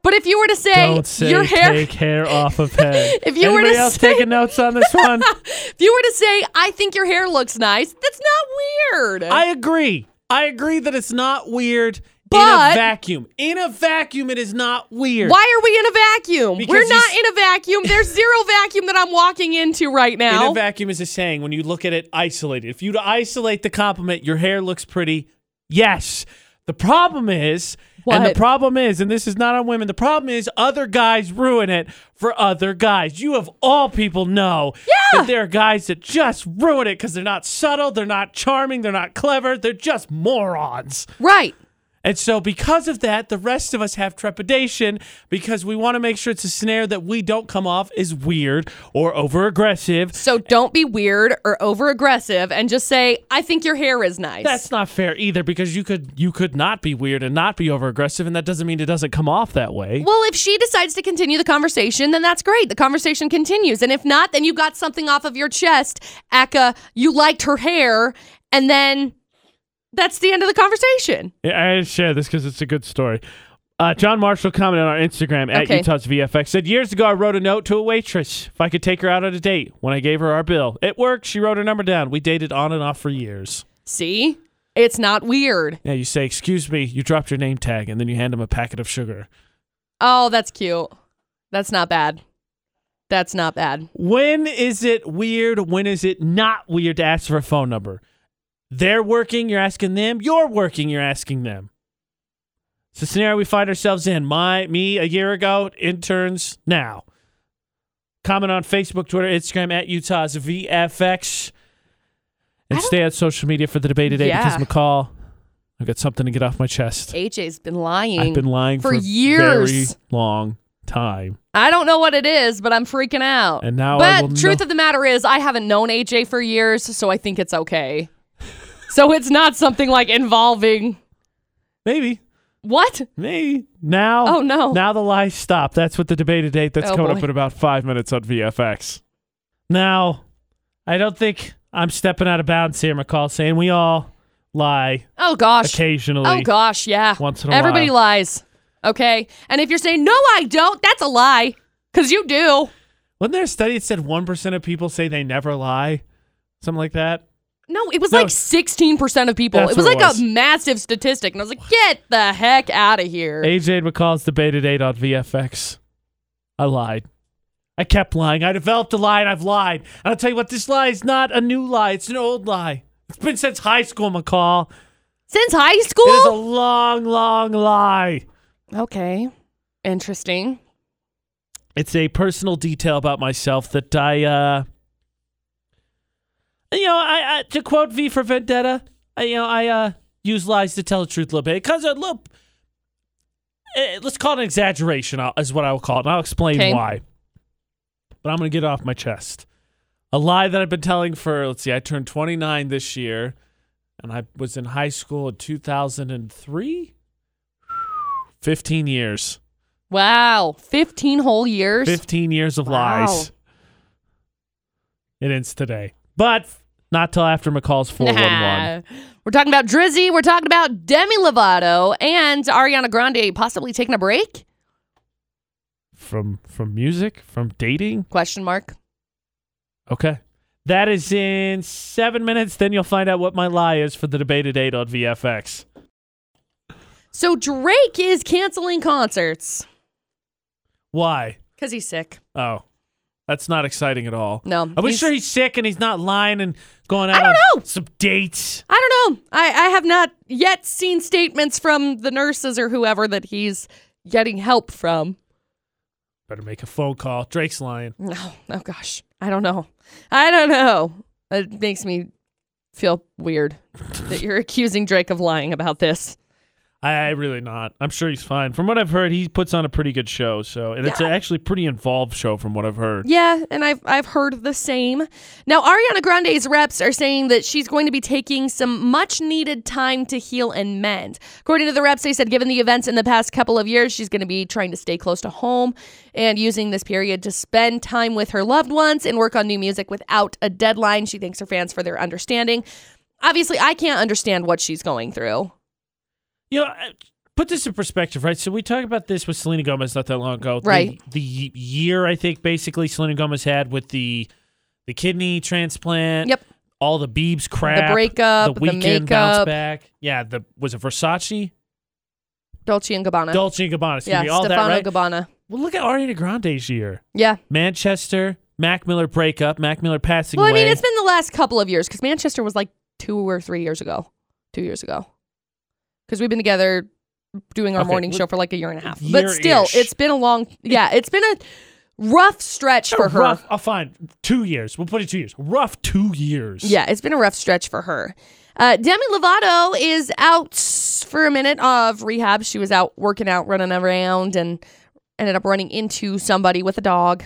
But if you were to say, Don't say your hair, take hair off of (laughs) head. If you were to else say- taking notes on this (laughs) one? if you were to say, I think your hair looks nice, that's not weird. I agree. I agree that it's not weird in But- a vacuum. In a vacuum, it is not weird. Why are we in a vacuum? Because We're not in a vacuum. There's zero vacuum that I'm walking into right now. In a vacuum is a saying when you look at it isolated. If you to isolate the compliment, your hair looks pretty. Yes. The problem is, and the problem is, and this is not on women, the problem is other guys ruin it for other guys. You of all people know Yeah. that there are guys that just ruin it because they're not subtle, they're not charming, they're not clever, they're just morons. right. And so, because of that, the rest of us have trepidation because we want to make sure it's a snare that we don't come off as weird or over aggressive. So don't be weird or over aggressive and just say, I think your hair is nice. That's not fair either because you could you could not be weird and not be over aggressive, and that doesn't mean it doesn't come off that way. well, if she decides to continue the conversation, then that's great. The conversation continues. And if not, then you got something off of your chest. Aka, you liked her hair, and then that's the end of the conversation. Yeah, I share this because it's a good story. Uh, John Marshall commented on our Instagram at Okay. Utah's VFX said years ago I wrote a note to a waitress if I could take her out on a date. When I gave her our bill, it worked. She wrote her number down. We dated on and off for years. See? It's not weird. Yeah, you say, "Excuse me," you dropped your name tag, and then you hand him a packet of sugar. Oh, that's cute. That's not bad. That's not bad. When is it weird? When is it not weird to ask for a phone number? They're working, you're asking them. You're working, you're asking them. It's the scenario we find ourselves in. My me a year ago, interns now. Comment on Facebook, Twitter, Instagram at Utah's VFX. And stay on social media for the debate today Yeah. because McCall, I've got something to get off my chest. AJ's been lying. I've been lying for for, years. very long time. I don't know what it is, but I'm freaking out. And now I but truth know- of the matter is, I haven't known AJ for years, so I think it's okay. So it's not something like involving Maybe. what? Me now. Oh, no. Now the lies stop. That's what the debate of date. That's Oh, coming boy. up in about five minutes on VFX. Now, I don't think I'm stepping out of bounds here, McCall, saying we all lie Oh gosh. occasionally. Oh gosh, yeah. Once in a Everybody while. lies. Okay? And if you're saying no I don't, that's a lie cuz you do. Wasn't there a study that said one percent of people say they never lie? Something like that. No, it was No. like 16% of people. That's it was like it was. a massive statistic and I was like, "Get the heck out of here." AJ McCall's debate date on VFX. I lied. I kept lying. I developed a lie and I've lied. And I'll tell you what, this lie is not a new lie. It's an old lie. It's been since high school, McCall. Since high school? It is a long, long lie. okay. Interesting. It's a personal detail about myself that I, uh, you know, I, I to quote V for Vendetta, I, you know, I uh, use lies to tell the truth a little bit because a little. eh, let's call it an exaggeration. Is what I will call it. And I'll explain Okay. why. But I'm going to get it off my chest. A lie that I've been telling for. Let's see. I turned 29 this year, and I was in high school in 2003. 15 years. Wow. 15 whole years. 15 years of Wow. lies. It ends today. But not till after McCall's 411. (laughs) Nah. We're talking about Drizzy. We're talking about Demi Lovato and Ariana Grande possibly taking a break? From from music, from dating. Question mark. Okay. That is in seven minutes. Then you'll find out what my lie is for the debated eight on VFX. So Drake is canceling concerts Why? because he's sick. Oh, that's not exciting at all. No, Are we he's- sure he's sick and he's not lying and going out I don't on know. some dates? I don't know. I, I have not yet seen statements from the nurses or whoever that he's getting help from. Better make a phone call. Drake's lying. No, oh gosh. I don't know. I don't know. It makes me feel weird that you're (laughs) accusing Drake of lying about this. I, really not. I'm sure he's fine. From what I've heard, he puts on a pretty good show. So, and it's Yeah. actually a pretty involved show from what I've heard. Yeah, and I've I've heard the same. Now Ariana Grande's reps are saying that she's going to be taking some much needed time to heal and mend. According to the reps, they said given the events in the past couple of years, she's going to be trying to stay close to home and using this period to spend time with her loved ones and work on new music without a deadline. She thanks her fans for their understanding. Obviously, I can't understand what she's going through. You know, uh, put this in perspective, right? So we talked about this with Selena Gomez not that long ago. Right. The, year I think basically Selena Gomez had with the the kidney transplant. Yep. All the Beebs crap. The breakup, The the Weeknd bounce back. Yeah. The was it Versace? Dolce and Gabbana. Dolce and Gabbana. Excuse yeah, me. All Stefano that right. Gabbana. well, look at Ariana Grande's year. Yeah. Manchester, Mac Miller breakup, Mac Miller passing Well, I away. mean, it's been the last couple of years because Manchester was like two or three years ago. Two years ago. Because we've been together doing our Okay, morning show for like a year and a half. But still, it's been a long, yeah, it's been a rough stretch for her. rough. I'll find two years. We'll put it two years. Rough two years. Yeah, it's been a rough stretch for her. Uh, Demi Lovato is out for a minute of rehab. She was out working out, running around, and ended up running into somebody with a dog.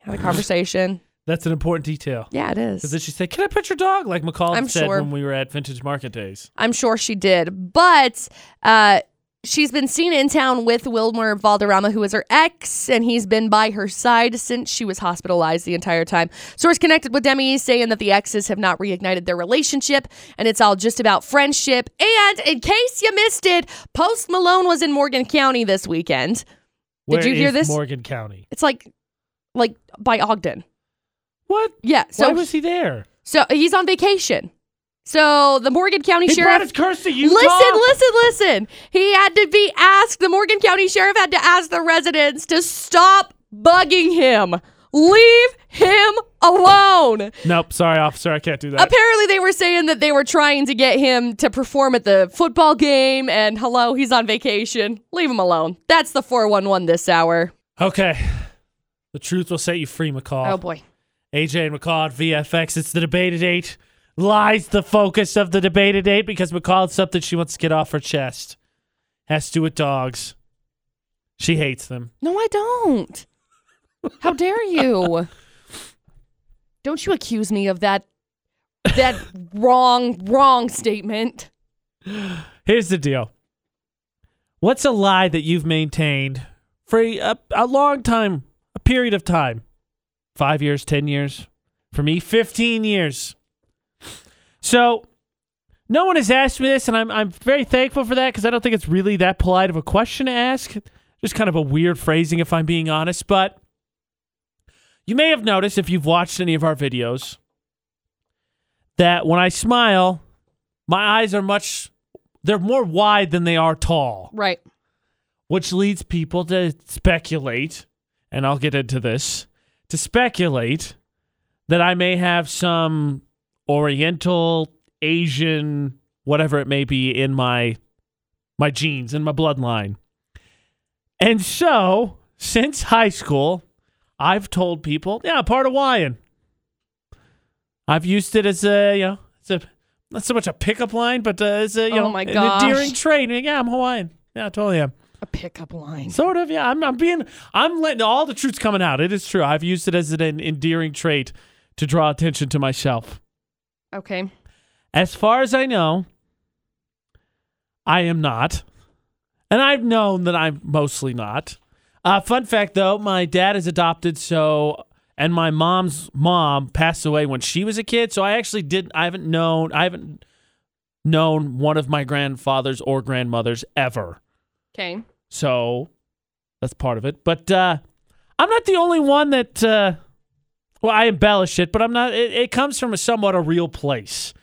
Had a (sighs) conversation. That's an important detail. Yeah, it is. Because then she said, "Can I pet your dog?" Like McCall I'm said sure. when we were at Vintage Market Days. I'm sure she did. But uh, she's been seen in town with Wilmer Valderrama, who is her ex, and he's been by her side since she was hospitalized the entire time. Source connected with Demi saying that the exes have not reignited their relationship, and it's all just about friendship. And in case you missed it, Post Malone was in Morgan County this weekend. Where you hear this? Morgan County. It's like, like by Ogden. What? Yeah. So Why was he there? so he's on vacation. So the Morgan County He sheriff. brought his curse to Utah. Listen, listen, listen. He had to be asked, the Morgan County Sheriff had to ask the residents to stop bugging him. Leave him alone. Nope. Sorry, officer. I can't do that. Apparently, they were saying that they were trying to get him to perform at the football game, and hello, he's on vacation. Leave him alone. That's the 411 this hour. Okay. The truth will set you free, McCall. Oh, boy. AJ and McCall at VFX. It's the debate at eight. Lies the focus of the debate at eight because McCall it's something she wants to get off her chest. Has to do with dogs. She hates them. No, I don't. How dare you? (laughs) Don't you accuse me of that that wrong wrong statement. Here's the deal. What's a lie that you've maintained for a, a long time, a period of time? Five years, 10 years? For me, 15 years. So, no one has asked me this, and I'm, I'm very thankful for that because I don't think it's really that polite of a question to ask. Just kind of a weird phrasing, if I'm being honest. But you may have noticed if you've watched any of our videos that when I smile, my eyes are much they're more wide than they are tall, Right. which leads people to speculate, and I'll get into this, to speculate that I may have some oriental, Asian, whatever it may be in my my genes, in my bloodline. And so, since high school, I've told people, yeah, part Hawaiian. I've used it as a, you know, it's a not so much a pickup line, but uh, it's a you Oh know an endearing trait. Yeah, I'm Hawaiian. Yeah, I totally am. A pickup line. Sort of. Yeah, I'm. I'm being. I'm letting all the truths coming out. It is true. I've used it as an endearing trait to draw attention to myself. Okay. As far as I know, I am not. And I've known that I'm mostly not. Uh, fun fact though, my dad is adopted, so and my mom's mom passed away when she was a kid. So I actually did I haven't known I haven't known one of my grandfathers or grandmothers ever. Okay. So that's part of it. But uh, I'm not the only one that. Uh, well, I embellish it, but I'm not. It, it comes from a somewhat a real place.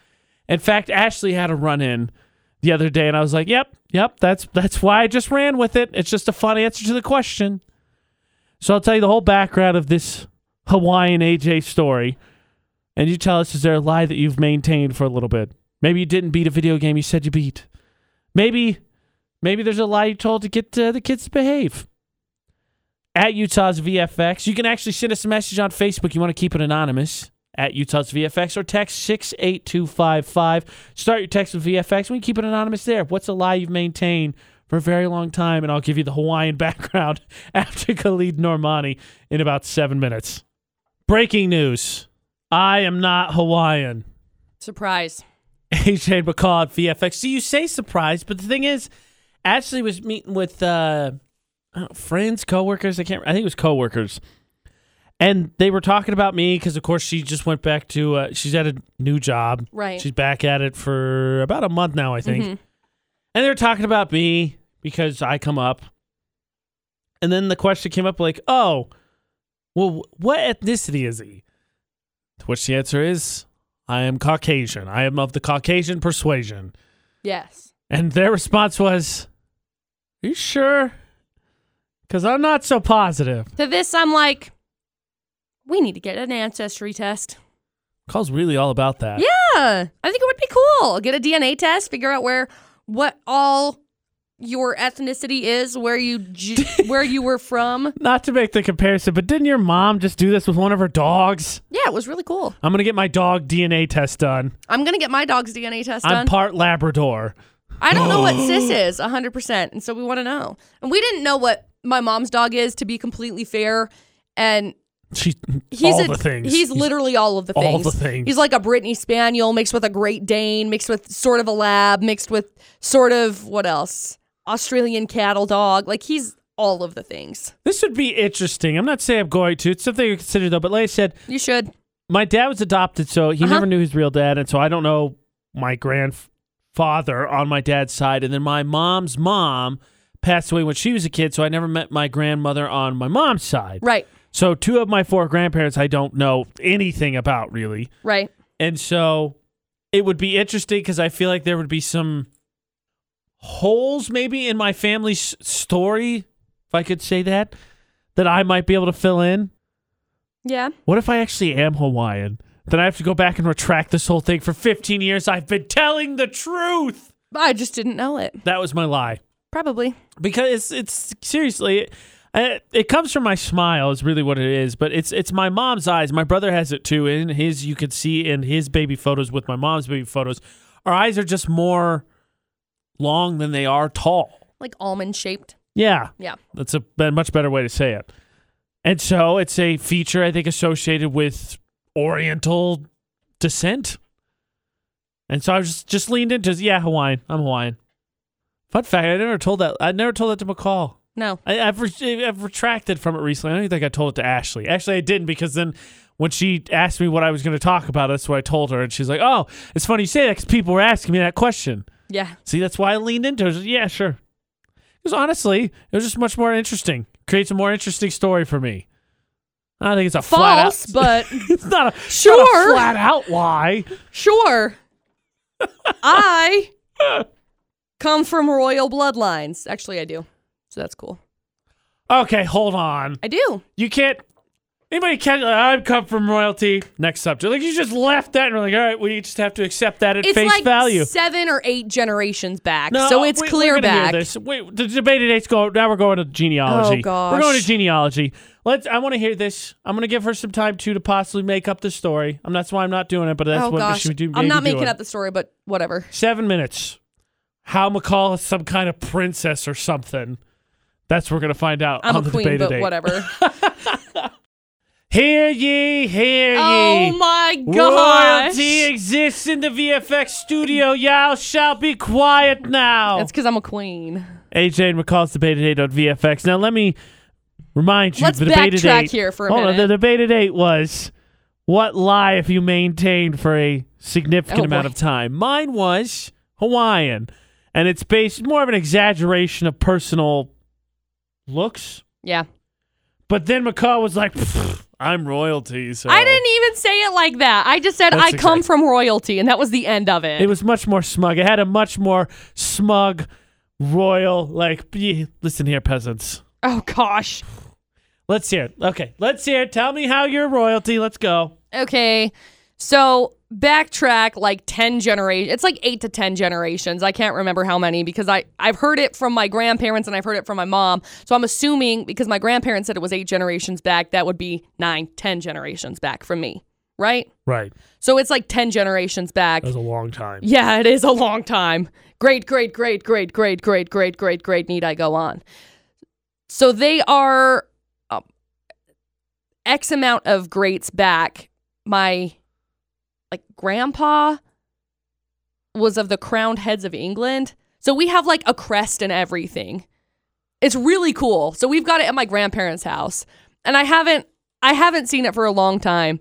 In fact, Ashley had a run in the other day, and I was like, "Yep, yep, that's that's why I just ran with it. It's just a fun answer to the question." So I'll tell you the whole background of this Hawaiian AJ story, and you tell us is there a lie that you've maintained for a little bit? Maybe you didn't beat a video game you said you beat. Maybe Maybe there's a lie you told to get uh, the kids to behave. At Utah's VFX, you can actually send us a message on Facebook. You want to keep it anonymous at Utah's VFX or text 68255. Start your text with VFX. We can keep it anonymous there. What's a lie you've maintained for a very long time? And I'll give you the Hawaiian (laughs) background after Khalid Normani in about seven minutes. Breaking news I am not Hawaiian. Surprise. AJ McCall at VFX. So you say surprise, but the thing is, Ashley was meeting with uh, know, friends, coworkers. I can't. I think it was coworkers, and they were talking about me because, of course, she just went back to. Uh, she's at a new job. Right. She's back at it for about a month now, I think. Mhm. And they were talking about me because I come up, and then the question came up like, "Oh, well, what ethnicity is he?" To which the answer is, "I am Caucasian. I am of the Caucasian persuasion." Yes. And their response was, you sure? Because I'm not so positive. To this, I'm like, we need to get an ancestry test. Call's really all about that. Yeah, I think it would be cool. Get a DNA test, figure out where what all your ethnicity is, where you j- (laughs) where you were from. Not to make the comparison, but didn't your mom just do this with one of her dogs? Yeah, it was really cool. I'm going to get my dog DNA test done. I'm gonna get my dog's DNA test done. I'm done. part Labrador. I don't know what cis is 100%, and so we want to know. And we didn't know what my mom's dog is, to be completely fair. And She, he's all a- the things. He's literally all of the all things. the things. He's like a Brittany Spaniel mixed with a Great Dane, mixed with sort of a lab, mixed with sort of what else? Australian cattle dog. Like he's all of the things. This would be interesting. I'm not saying I'm going to. It's something to consider, though. But like I said, You should. my dad was adopted, so he Uh-huh. never knew his real dad, and so I don't know my grandfather on my dad's side, and then my mom's mom passed away when she was a kid, so I never met my grandmother on my mom's side. Right. So two of my four grandparents I don't know anything about really, Right. and so it would be interesting because I feel like there would be some holes maybe in my family's story, if I could say that, that I might be able to fill in. Yeah. What if I actually am Hawaiian? Then I have to go back and retract this whole thing. For 15 years, I've been telling the truth. I just didn't know it. That was my lie. Probably. Because it's, it's seriously, it, it comes from my smile, is really what it is. But it's it's my mom's eyes. My brother has it too. In his, you could see in his baby photos with my mom's baby photos, our eyes are just more long than they are tall. Like almond shaped. Yeah. Yeah. That's a much better way to say it. And so it's a feature I think associated with Oriental descent. And so I was just, just leaned into yeah, Hawaiian. I'm Hawaiian. Fun fact, I never told that. I never told that to McCall. No. I, I've, re- I've retracted from it recently. I don't even think I told it to Ashley. Actually, I didn't because then when she asked me what I was going to talk about, that's what I told her. And she's like, oh, it's funny you say that because people were asking me that question. Yeah. See, that's why I leaned into it. Yeah, sure. Because honestly, it was just much more interesting. Creates a more interesting story for me. I think it's a False, flat out. but (laughs) it's not a, it's not a Sure. flat out lie. sure. (laughs) I come from royal bloodlines. Actually, I do. So that's cool. Okay, hold on. I do. You can't. Anybody catch? Uh, like, I come from royalty. Next subject. Like you just left that and we're like, all right, we just have to accept that at It's face like value. seven or eight generations back, No, so it's we- clear we're gonna hear back. This. Wait, the debate date's go. Now we're going to genealogy. Oh, gosh. We're going to genealogy. Let's. I want to hear this. I'm going to give her some time too to possibly make up the story. I'm that's why I'm not doing it. But that's oh what gosh, she would do. I'm not making it. up the story, but whatever. Seven minutes. How McCall is some kind of princess or something. That's what we're gonna find out I'm on a the queen, debate but date. whatever. (laughs) (laughs) Hear ye, hear ye. oh my gosh! Royalty exists in the VFX studio. Y'all shall be quiet now. It's because I'm a queen. AJ and McCall's debate date on VFX. Now let me remind you Let's the debate backtrack date. here for a Hold on, the debate date was what lie have you maintained for a significant Oh, amount boy. of time? Mine was Hawaiian, and it's based more of an exaggeration of personal looks. Yeah, But then McCall was like, "Pfft, "I'm royalty." So I didn't even say it like that. I just said That's I come from royalty, and that was the end of it. It was much more smug. It had a much more smug, royal, like, "Yeah, listen here, peasants. oh gosh. Let's hear it. Okay, let's hear it. Tell me how you're royalty. Let's go. Okay, so backtrack like 10 generations. It's like 8 to 10 generations. I can't remember how many because I I've heard it from my grandparents and I've heard it from my mom. So I'm assuming because my grandparents said it was 8 generations back, that would be nine, 10 generations back from me, right? Right. So it's like 10 generations back. That was a long time. Yeah, it is a long time. Great, great, great, great, great, great, great, great, great. Need I go on? So they are um, X amount of greats back. My like grandpa was of the crowned heads of England. So we have like a crest and everything. It's really cool. So we've got it at my grandparents' house. And I haven't I haven't seen it for a long time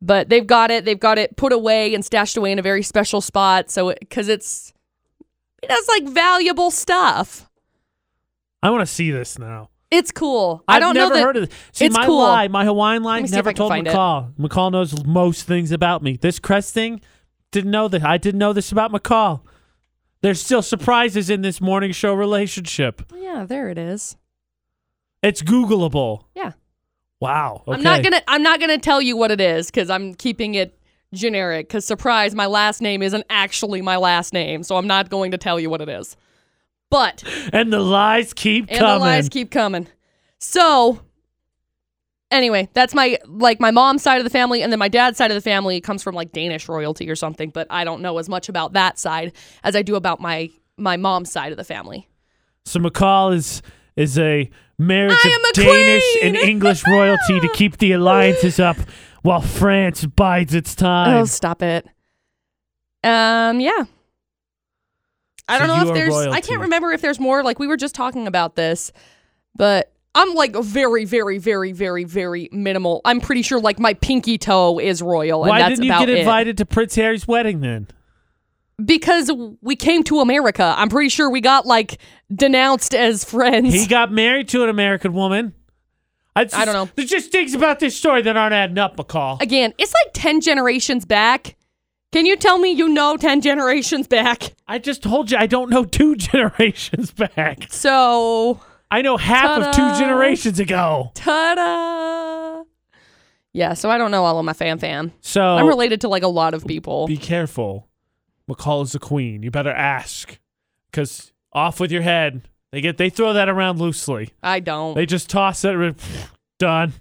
but they've got it they've got it put away and stashed away in a very special spot so it, because it's it has like valuable stuff I want to see this now. It's cool i I've don't never know that heard of this. See, it's my cool. lie, my Hawaiian lie, me see if never told find it. McCall. McCall knows most things about me. This crest thing, didn't know that. I didn't know this about McCall. There's still surprises in this morning show relationship. yeah there it is It's Googleable. yeah Wow. Okay. i'm not gonna i'm not gonna tell you what it is because i'm keeping it generic because surprise my last name isn't actually my last name so i'm not going to tell you what it is but And the lies keep and coming. the lies keep coming. So, anyway, that's my like my mom's side of the family, and then my dad's side of the family comes from like Danish royalty or something. But I don't know as much about that side as I do about my my mom's side of the family. So McCall is is a marriage of a Danish queen! and English royalty to keep the (laughs) alliances up while France bides its time. Oh, stop it. Um, yeah. I So don't know if there's. I can't remember if there's more. Like we were just talking about this, but I'm like very, very, very, very, very minimal. I'm pretty sure like my pinky toe is royal, and Why that's didn't you about get it. invited to Prince Harry's wedding then? because we came to America. I'm pretty sure we got like denounced as friends. He got married to an American woman. I, I don't know. There's just things about this story that aren't adding up, McCall. Again, it's like 10 generations back. Can you tell me you know 10 generations back? I just told you I don't know two (laughs) generations back. So, I know half of two generations ago. ta da. Yeah, so I don't know all of my fam fam. So I'm related to like a lot of people. be careful. McCall is the queen. You better ask, because off with your head. They get they throw that around loosely. I don't. They just toss it. (laughs) Done.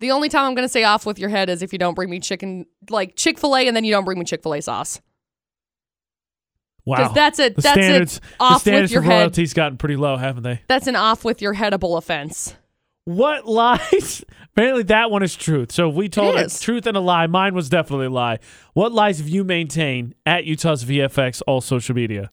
The only time I'm going to say off with your head is if you don't bring me chicken, like Chick fil A, and then you don't bring me Chick fil A sauce. Wow. that's it. the That's standards, it. Off the standards with your for head. royalty's gotten pretty low, haven't they? That's an off with your headable offense. What lies? (laughs) Apparently, that one is truth. So if we told It a truth and a lie. Mine was definitely a lie. What lies have you maintained at Utah's VFX, all social media?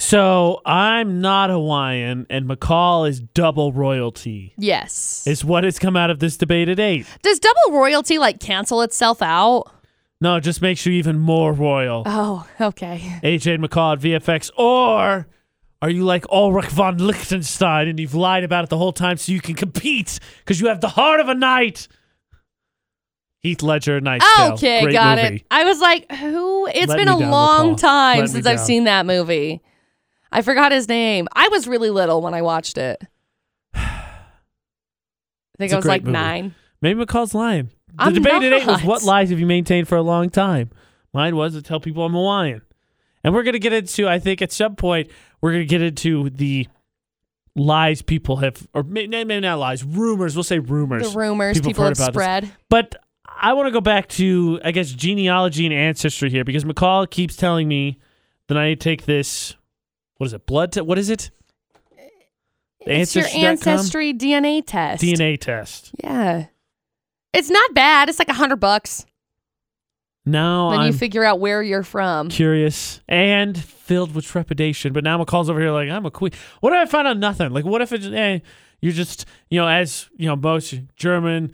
So I'm not Hawaiian, and McCall is double royalty. Yes. Is what has come out of this debate at eight. Does double royalty like cancel itself out? No, it just makes you even more royal. Oh, okay. AJ McCall at VFX, or are you like Ulrich von Liechtenstein and you've lied about it the whole time so you can compete because you have the heart of a knight? Heath Ledger, Knight's Tale. Okay, Great got movie. it. I was like, who? It's Let been a down, long McCall. time Let since I've seen that movie. I forgot his name. I was really little when I watched it. I think It's I was like movie. nine. Maybe McCall's lying. The I'm debate today was what (laughs) lies have you maintained for a long time? Mine was to tell people I'm Hawaiian. And we're going to get into, I think at some point, we're going to get into the lies people have, or maybe not lies, rumors. We'll say rumors. The rumors People people, have have heard this. spread. But I want to go back to, I guess, genealogy and ancestry here because McCall keeps telling me that I need to take this, what is it, blood test? What is it? It's your ancestry DNA test. DNA test. Yeah. It's not bad. It's like a hundred bucks. Now Then I'm you figure out where you're from. curious and filled with trepidation. But now McCall's over here like, I'm a queen. What if I find out nothing? Like, what if it's, eh, you're just, you know, as, you know, most German,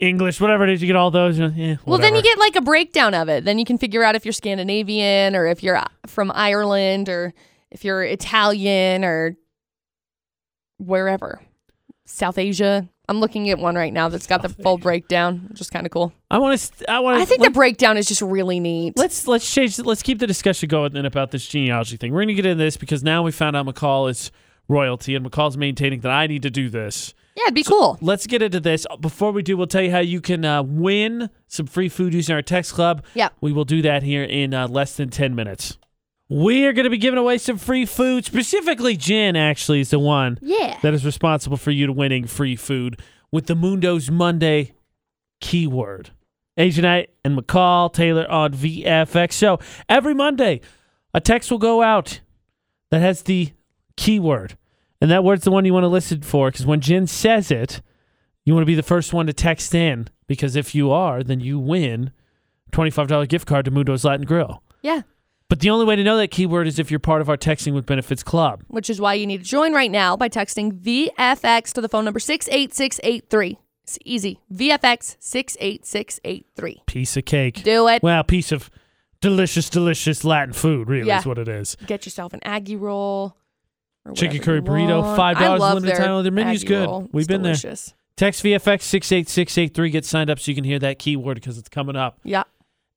English, whatever it is, you get all those. You know, eh, Well, then you get like a breakdown of it. Then you can figure out if you're Scandinavian or if you're uh, from Ireland or if you're Italian or wherever. South Asia. I'm looking at one right now that's got the full breakdown, which is kind of cool. I want to, I want to, I think the breakdown is just really neat. Let's let's change. Let's keep the discussion going then about this genealogy thing. We're gonna get into this because now we found out McCall is royalty, and McCall's maintaining that I need to do this. Yeah, it'd be cool. Let's get into this. Before we do, we'll tell you how you can uh, win some free food using our text club. Yep. We will do that here in uh, less than 10 minutes. We are going to be giving away some free food. Specifically, Jen actually is the one Yeah. that is responsible for you to winning free food with the Mundo's Monday keyword. AJ Knight and McCall Taylor on VFX. So every Monday, a text will go out that has the keyword. And that word's the one you want to listen for because when Jen says it, you want to be the first one to text in because if you are, then you win $25 gift card to Mundo's Latin Grill. Yeah. But the only way to know that keyword is if you're part of our Texting with Benefits Club. Which is why you need to join right now by texting VFX to the phone number 68683. It's easy. VFX 68683. Piece of cake. Do it. Well, piece of delicious, delicious Latin food, really, Yeah. is what it is. Get yourself an Aggie roll. Chicken curry burrito, want. $5 I love limited their time. Oh, their menu's Aggie good. roll. We've It's been there. Text VFX 68683. Get signed up so you can hear that keyword because it's coming up. Yeah.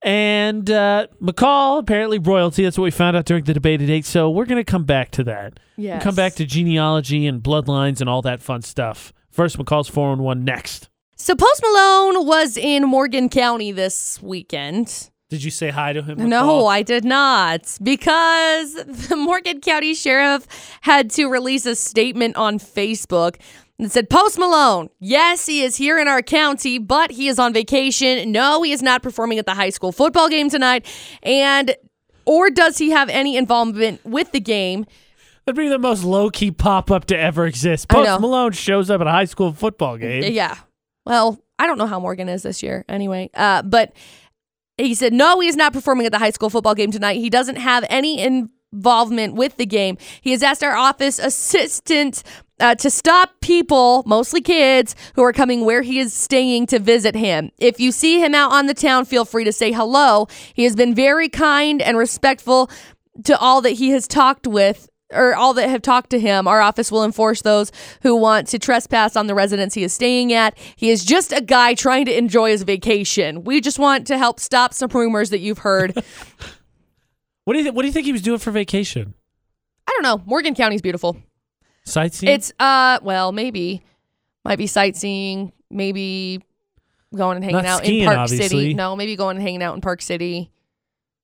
And uh, McCall, apparently royalty. That's what we found out during the debate today. So we're going to come back to that. Yeah. Come back to genealogy and bloodlines and all that fun stuff. First, McCall's 411 next. So Post Malone was in Morgan County this weekend. Did you say hi to him? No, I did not because (laughs) the Morgan County Sheriff had to release a statement on Facebook that said Post Malone, yes, he is here in our county, but he is on vacation. No, he is not performing at the high school football game tonight. And or does he have any involvement with the game? That'd be the most low key pop up to ever exist. Post. Malone shows up at a high school football game. Yeah. Well, I don't know how Morgan is this year anyway. Uh, but he said, no, he is not performing at the high school football game tonight. He doesn't have any involvement with the game. He has asked our office assistant uh, to stop people, mostly kids, who are coming where he is staying to visit him. If you see him out on the town, feel free to say hello. He has been very kind and respectful to all that he has talked with or all that have talked to him, our office will enforce those who want to trespass on the residence he is staying at. He is just a guy trying to enjoy his vacation. We just want to help stop some rumors that you've heard. (laughs) What do you th- What do you think he was doing for vacation? I don't know. Morgan County's beautiful. Sightseeing. It's uh well, maybe might be sightseeing, maybe going and hanging Not out skiing, in Park obviously. City. No, maybe going and hanging out in Park City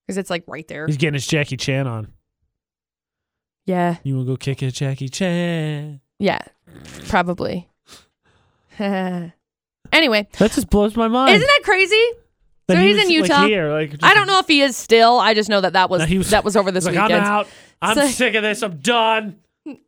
because it's like right there. He's getting his Jackie Chan on. Yeah, You want to go kick it, Jackie Chan? yeah, probably. (laughs) anyway, That just blows my mind. isn't that crazy? That so he he's was, in like, Utah. here, like, I don't know if he is still. I just know that that was, No, was- that was over (laughs) this like, weekend. I'm out. I'm So- sick of this. I'm done.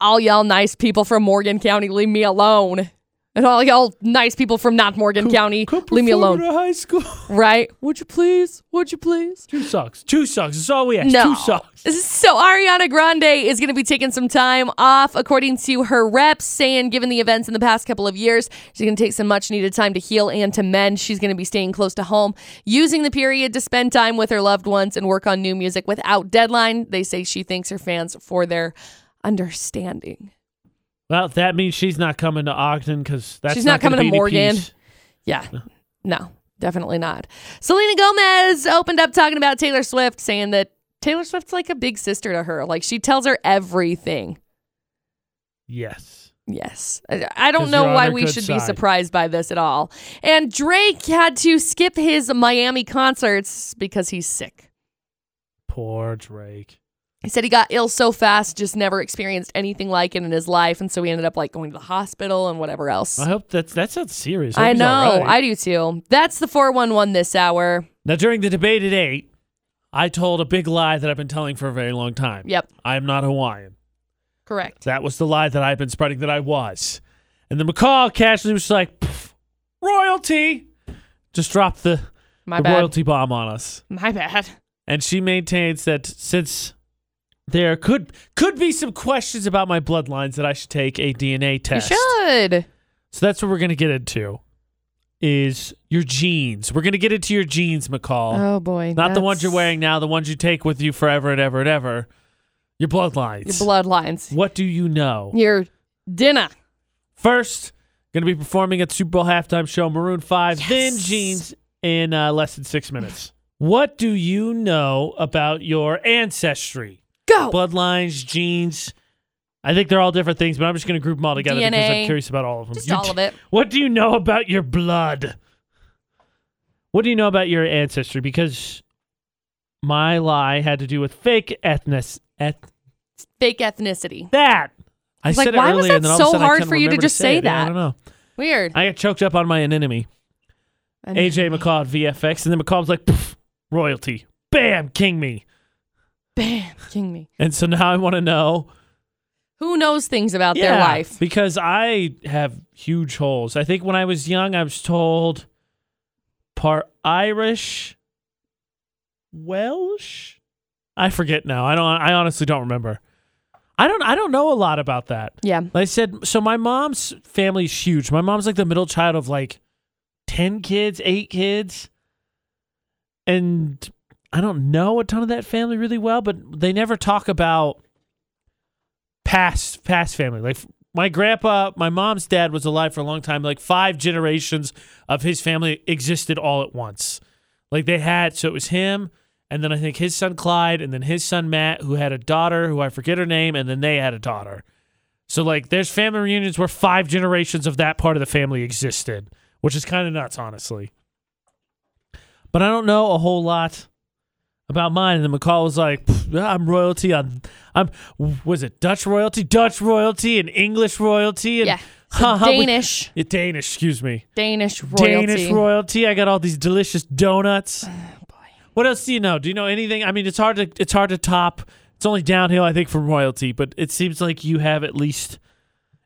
All y'all nice people from Morgan County, leave me alone. And all y'all nice people from not Morgan County, Come leave me alone. at high school. Right? (laughs) Would you please? Would you please? Two socks. Two socks. That's all we ask. No. Two socks. So Ariana Grande is going to be taking some time off, according to her reps, saying given the events in the past couple of years, she's going to take some much needed time to heal and to mend. She's going to be staying close to home, using the period to spend time with her loved ones and work on new music without deadline. They say she thanks her fans for their understanding. Well, that means she's not coming to Ogden because that's She's not gonna coming to Morgan. Yeah. No, definitely not. Selena Gomez opened up talking about Taylor Swift, saying that Taylor Swift's like a big sister to her. Like she tells her everything. Yes. Yes. I, I don't know why we should be surprised by this at all. And Drake had to skip his Miami concerts because he's sick. Poor Drake. He said he got ill so fast, just never experienced anything like it in his life, and so he ended up like going to the hospital and whatever else. I hope that's that sounds serious. hope I know, right. I do too. That's the 411 this hour. Now, during the debate at eight, I told a big lie that I've been telling for a very long time. Yep, I am not Hawaiian. correct. That was the lie that I've been spreading that I was. And then McCall casually was like, royalty. Just dropped the, My the bad. royalty bomb on us. My bad. And she maintains that since there could could be some questions about my bloodlines that I should take a DNA test. You should. So that's what we're gonna get into. Is your genes. We're gonna get into your genes, McCall. Oh boy. Not the ones you're wearing now, the ones you take with you forever and ever and ever. Your bloodlines. Your bloodlines. What do you know? Your dinner. First, going to be performing at Super Bowl halftime show Maroon 5, then genes in uh, less than six minutes. What do you know about your ancestry? Go. Bloodlines, genes. I think they're all different things, but I'm just going to group them all together because I'm curious about all of them. Just You all of it. What do you know about your blood? What do you know about your ancestry? Because my lie had to do with fake ethnic. Eth- Fake ethnicity. that. I said like, it why was that and then all of a so hard for you to just say say it. Yeah, I don't know. Weird. I got choked up on my anemone. AJ McCall at VFX, and then McCall was like, "Pff, royalty. Bam, king me. Bam. King me. And so now I want to know Who knows things about their life? Because I have huge holes. I think when I was young, I was told part Irish, Welsh. I forget now. I don't. I honestly don't remember. I don't. I don't know a lot about that. Yeah. I said, so my mom's family is huge. My mom's like the middle child of like 10 kids, eight kids. And I don't know a ton of that family really well, but they never talk about past past family. Like my grandpa, my mom's dad was alive for a long time. Like five generations of his family existed all at once. Like they had, so it was him, and then I think his son Clyde, and then his son Matt, who had a daughter who I forget her name, and then they had a daughter. So like there's family reunions where five generations of that part of the family existed, which is kind of nuts, honestly. But I don't know a whole lot about mine. And then McCall was like, "I'm royalty. I'm, I'm, was it Dutch royalty, Dutch royalty, and English royalty, and Yeah. (laughs) So we- Danish. Yeah, Danish. Excuse me, Danish royalty. Danish royalty. I got all these delicious donuts. Oh, What else do you know? Do you know anything? I mean, it's hard to it's hard to top. It's only downhill, I think, from royalty. But it seems like you have at least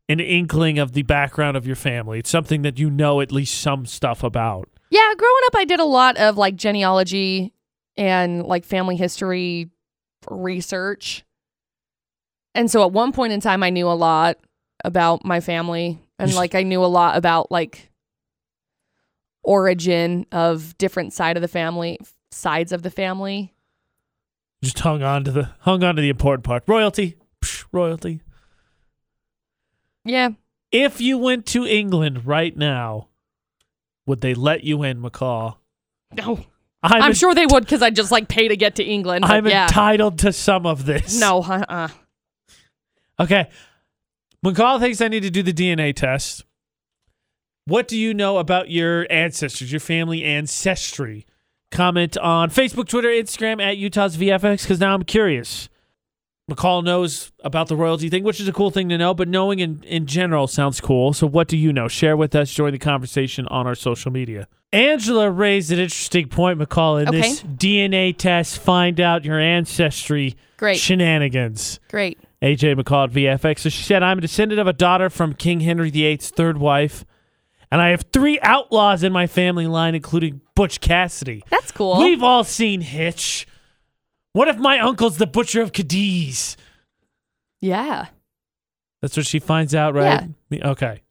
an inkling of the background of your family. It's something that you know at least some stuff about. Yeah, growing up, I did a lot of like genealogy and like family history research. And so at one point in time, I knew a lot about my family and like I knew a lot about like origin of different side of the family, sides of the family. Just hung on to the hung on to the important part. Royalty, Psh, royalty. Yeah. If you went to England right now, would they let you in, McCall? No. I'm, I'm, en- sure they would because I just like pay to get to England. I'm yeah. entitled to some of this. no, uh-uh. Okay. McCall thinks I need to do the DNA test. What do you know about your ancestors, your family ancestry? Comment on Facebook, Twitter, Instagram at Utah's VFX because now I'm curious. McCall knows about the royalty thing, which is a cool thing to know, but knowing in, in general sounds cool. So, what do you know? Share with us, join the conversation on our social media. Angela raised an interesting point, McCall, in this DNA test. Find out your ancestry Great. shenanigans. Great. AJ McCall at VFX. So she said, I'm a descendant of a daughter from King Henry VIII's third wife, and I have three outlaws in my family line, including Butch Cassidy. That's cool. We've all seen Hitch. What if my uncle's the butcher of Cadiz? yeah. That's what she finds out, right? Me- Okay.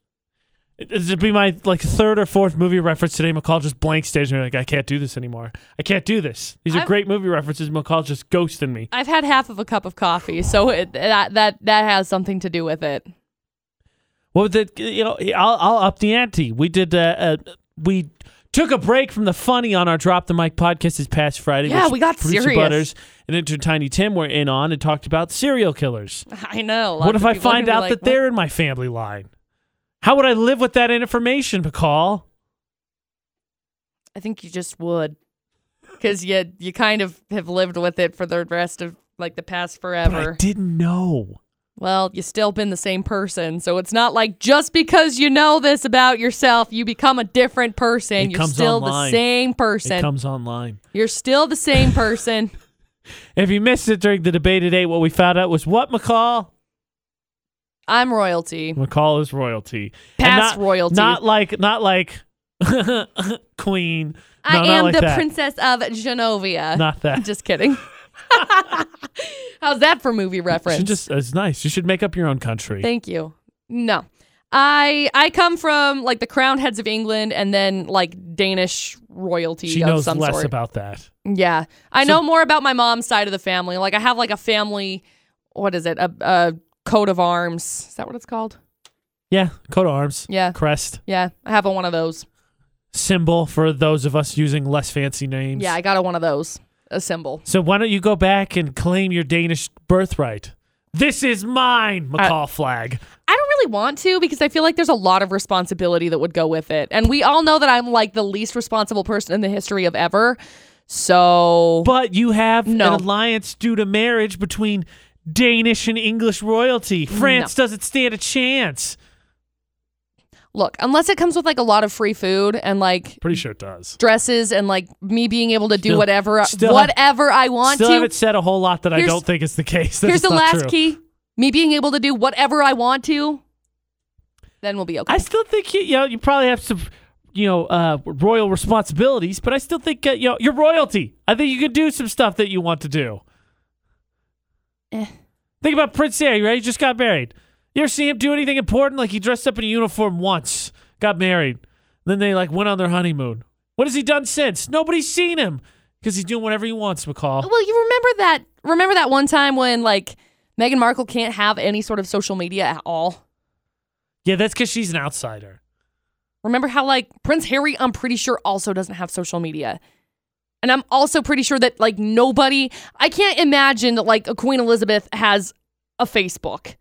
This would be my like third or fourth movie reference today. McCall just blank stares at me like I can't do this anymore. I can't do this. These are I've- great movie references. McCall's just ghosting me. I've had half of a cup of coffee, so it, that that that has something to do with it. Well, the you know, I'll I'll up the ante. We did uh, uh we took a break from the funny on our Drop the Mic podcast this past Friday. Yeah, we got Producer serious. Butters and Enter Tiny Tim were in on and talked about serial killers. I know. what if I find out like, that "What?" they're in my family line? How would I live with that information, McCall? I think you just would, because you you kind of have lived with it for the rest of like the past But forever. I didn't know. Well, you've still been the same person, so it's not like just because you know this about yourself, you become a different person. It You're still online. the same person. It comes online. You're still the same person. (laughs) If you missed it during the debate today, what we found out was what McCall? I'm royalty. McCall is royalty. Past not, royalty. Not like not like (laughs) queen. I No, not am like the that. princess of Genovia. Not that. (laughs) Just kidding. (laughs) How's that for movie reference? should just it's nice. You should make up your own country. Thank you. No. I I come from like the crown heads of England and then like Danish royalty she of knows some less sort. about that. yeah. I know more about my mom's side of the family. Like I have like a family what is it? A, a coat of arms. Is that what it's called? Yeah, coat of arms, Yeah. crest, Yeah. I have a one of those. symbol for those of us using less fancy names. Yeah, I got a one of those. A symbol. So why don't you go back and claim your Danish birthright? This is mine, McCall flag. I don't really want to because I feel like there's a lot of responsibility that would go with it. And we all know that I'm like the least responsible person in the history of ever. So But you have No. an alliance due to marriage between Danish and English royalty. France doesn't stand a chance. Look, unless it comes with like a lot of free food and like Pretty sure it does. dresses and like me being able to do Still- whatever still have- whatever I want Still to. haven't said a whole lot that I Here's- don't think is the case. That Here's the not last true. key. Me being able to do whatever I want to, then we'll be okay. I still think you, you know you probably have some you know uh, royal responsibilities, but I still think uh, you know you're royalty. I think you can do some stuff that you want to do. Eh. Think about Prince Harry, right? He just got married. You ever see him do anything important? Like he dressed up in a uniform once, got married, then they like went on their honeymoon. What has he done since? Nobody's seen him because he's doing whatever he wants. McCall. Well, you remember that remember that one time when like Meghan Markle can't have any sort of social media at all? Yeah, that's because she's an outsider. Remember how like Prince Harry, I'm pretty sure also doesn't have social media. And I'm also pretty sure that like nobody, I can't imagine that like a Queen Elizabeth has a Facebook.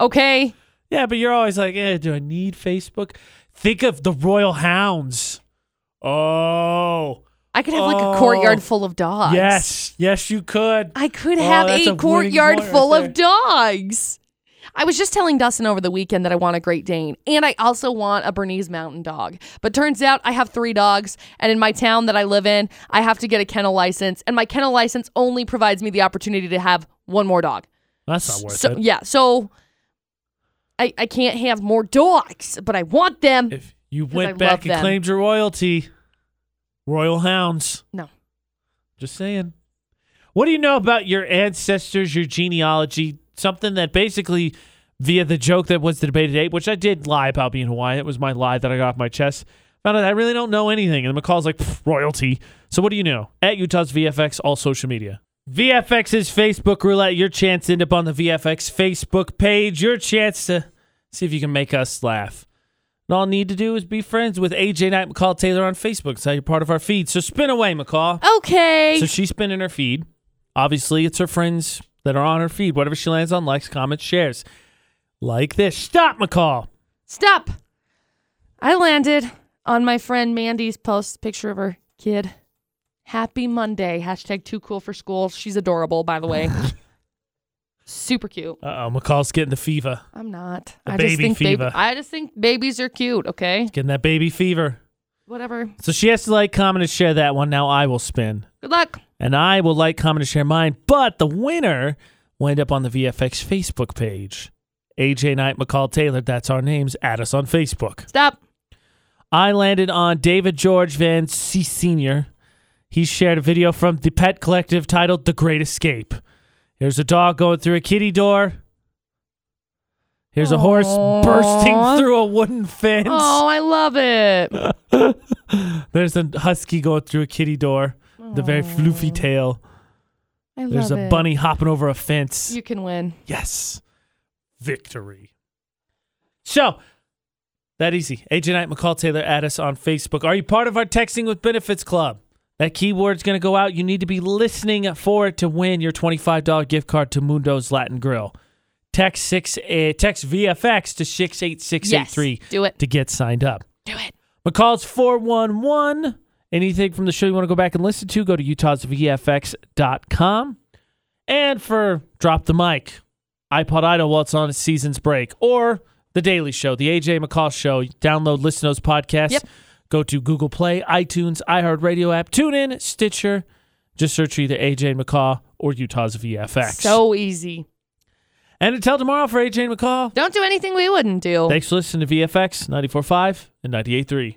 Okay? Yeah, but you're always like, eh, do I need Facebook? Think of the royal hounds. Oh, I could have like a courtyard full of dogs. yes, yes, you could. I could Oh, have that's a a winning courtyard point right full there. of dogs. I was just telling Dustin over the weekend that I want a Great Dane and I also want a Bernese Mountain Dog. But turns out I have three dogs, and in my town that I live in, I have to get a kennel license, and my kennel license only provides me the opportunity to have one more dog. That's not worth so it. yeah, so I I can't have more dogs, but I want them. If you went back and them. claimed your royalty, royal hounds. No. Just saying. What do you know about your ancestors, your genealogy? Something that basically, via the joke that was the debate today, which I did lie about being Hawaiian. It was my lie that I got off my chest. Found out I really don't know anything. And McCall's like, royalty. So what do you know? At Utah's VFX, all social media. VFX's Facebook roulette. Your chance to end up on the VFX Facebook page. Your chance to see if you can make us laugh. And all I need to do is be friends with AJ Knight McCall Taylor on Facebook. So you're part of our feed. So spin away, McCall. Okay. So she's spinning her feed. Obviously, it's her friends that are on her feed. Whatever she lands on, likes, comments, shares. Like this. Stop, McCall. Stop. I landed on my friend Mandy's post picture of her kid. Happy Monday. Hashtag too cool for school. She's adorable, by the way. (laughs) Super cute. Uh oh, McCall's getting the fever. I'm not. The I baby just think fever. Baby, I just think babies are cute. Okay. Getting that baby fever. Whatever. So she has to like, comment, and share that one. Now I will spin. Good luck. And I will like, comment, and share mine. But the winner will end up on the VFX Facebook page. AJ Knight, McCall Taylor. That's our names. Add us on Facebook. Stop. I landed on David George Van C. Sr. He shared a video from the Pet Collective titled The Great Escape. Here's a dog going through a kitty door. Here's a horse bursting through a wooden fence. Oh, I love it. (laughs) There's a husky going through a kitty door. The very floofy tail. I love There's a it. bunny hopping over a fence. You can win. Yes. Victory. So, That easy. AJ Knight, McCall Taylor, add us on Facebook. Are you part of our Texting with Benefits Club? That keyword's going to go out. You need to be listening for it to win your $25 gift card to Mundo's Latin Grill. Text six, uh, text VFX to six eight six eight three Yes, do it. to get signed up. Do it. McCall's 411. Anything from the show you want to go back and listen to, go to utahsvfx.com. And for Drop the Mic, iPod Idol while it's on its season's break, or The Daily Show, The AJ McCall Show, download, listen to those podcasts. Yep. Go to Google Play, iTunes, iHeartRadio app, TuneIn, Stitcher. Just search either AJ McCall or Utah's VFX. So easy. and until tomorrow for AJ McCall, Don't do anything we wouldn't do. thanks for listening to VFX 94.5 and 98.3.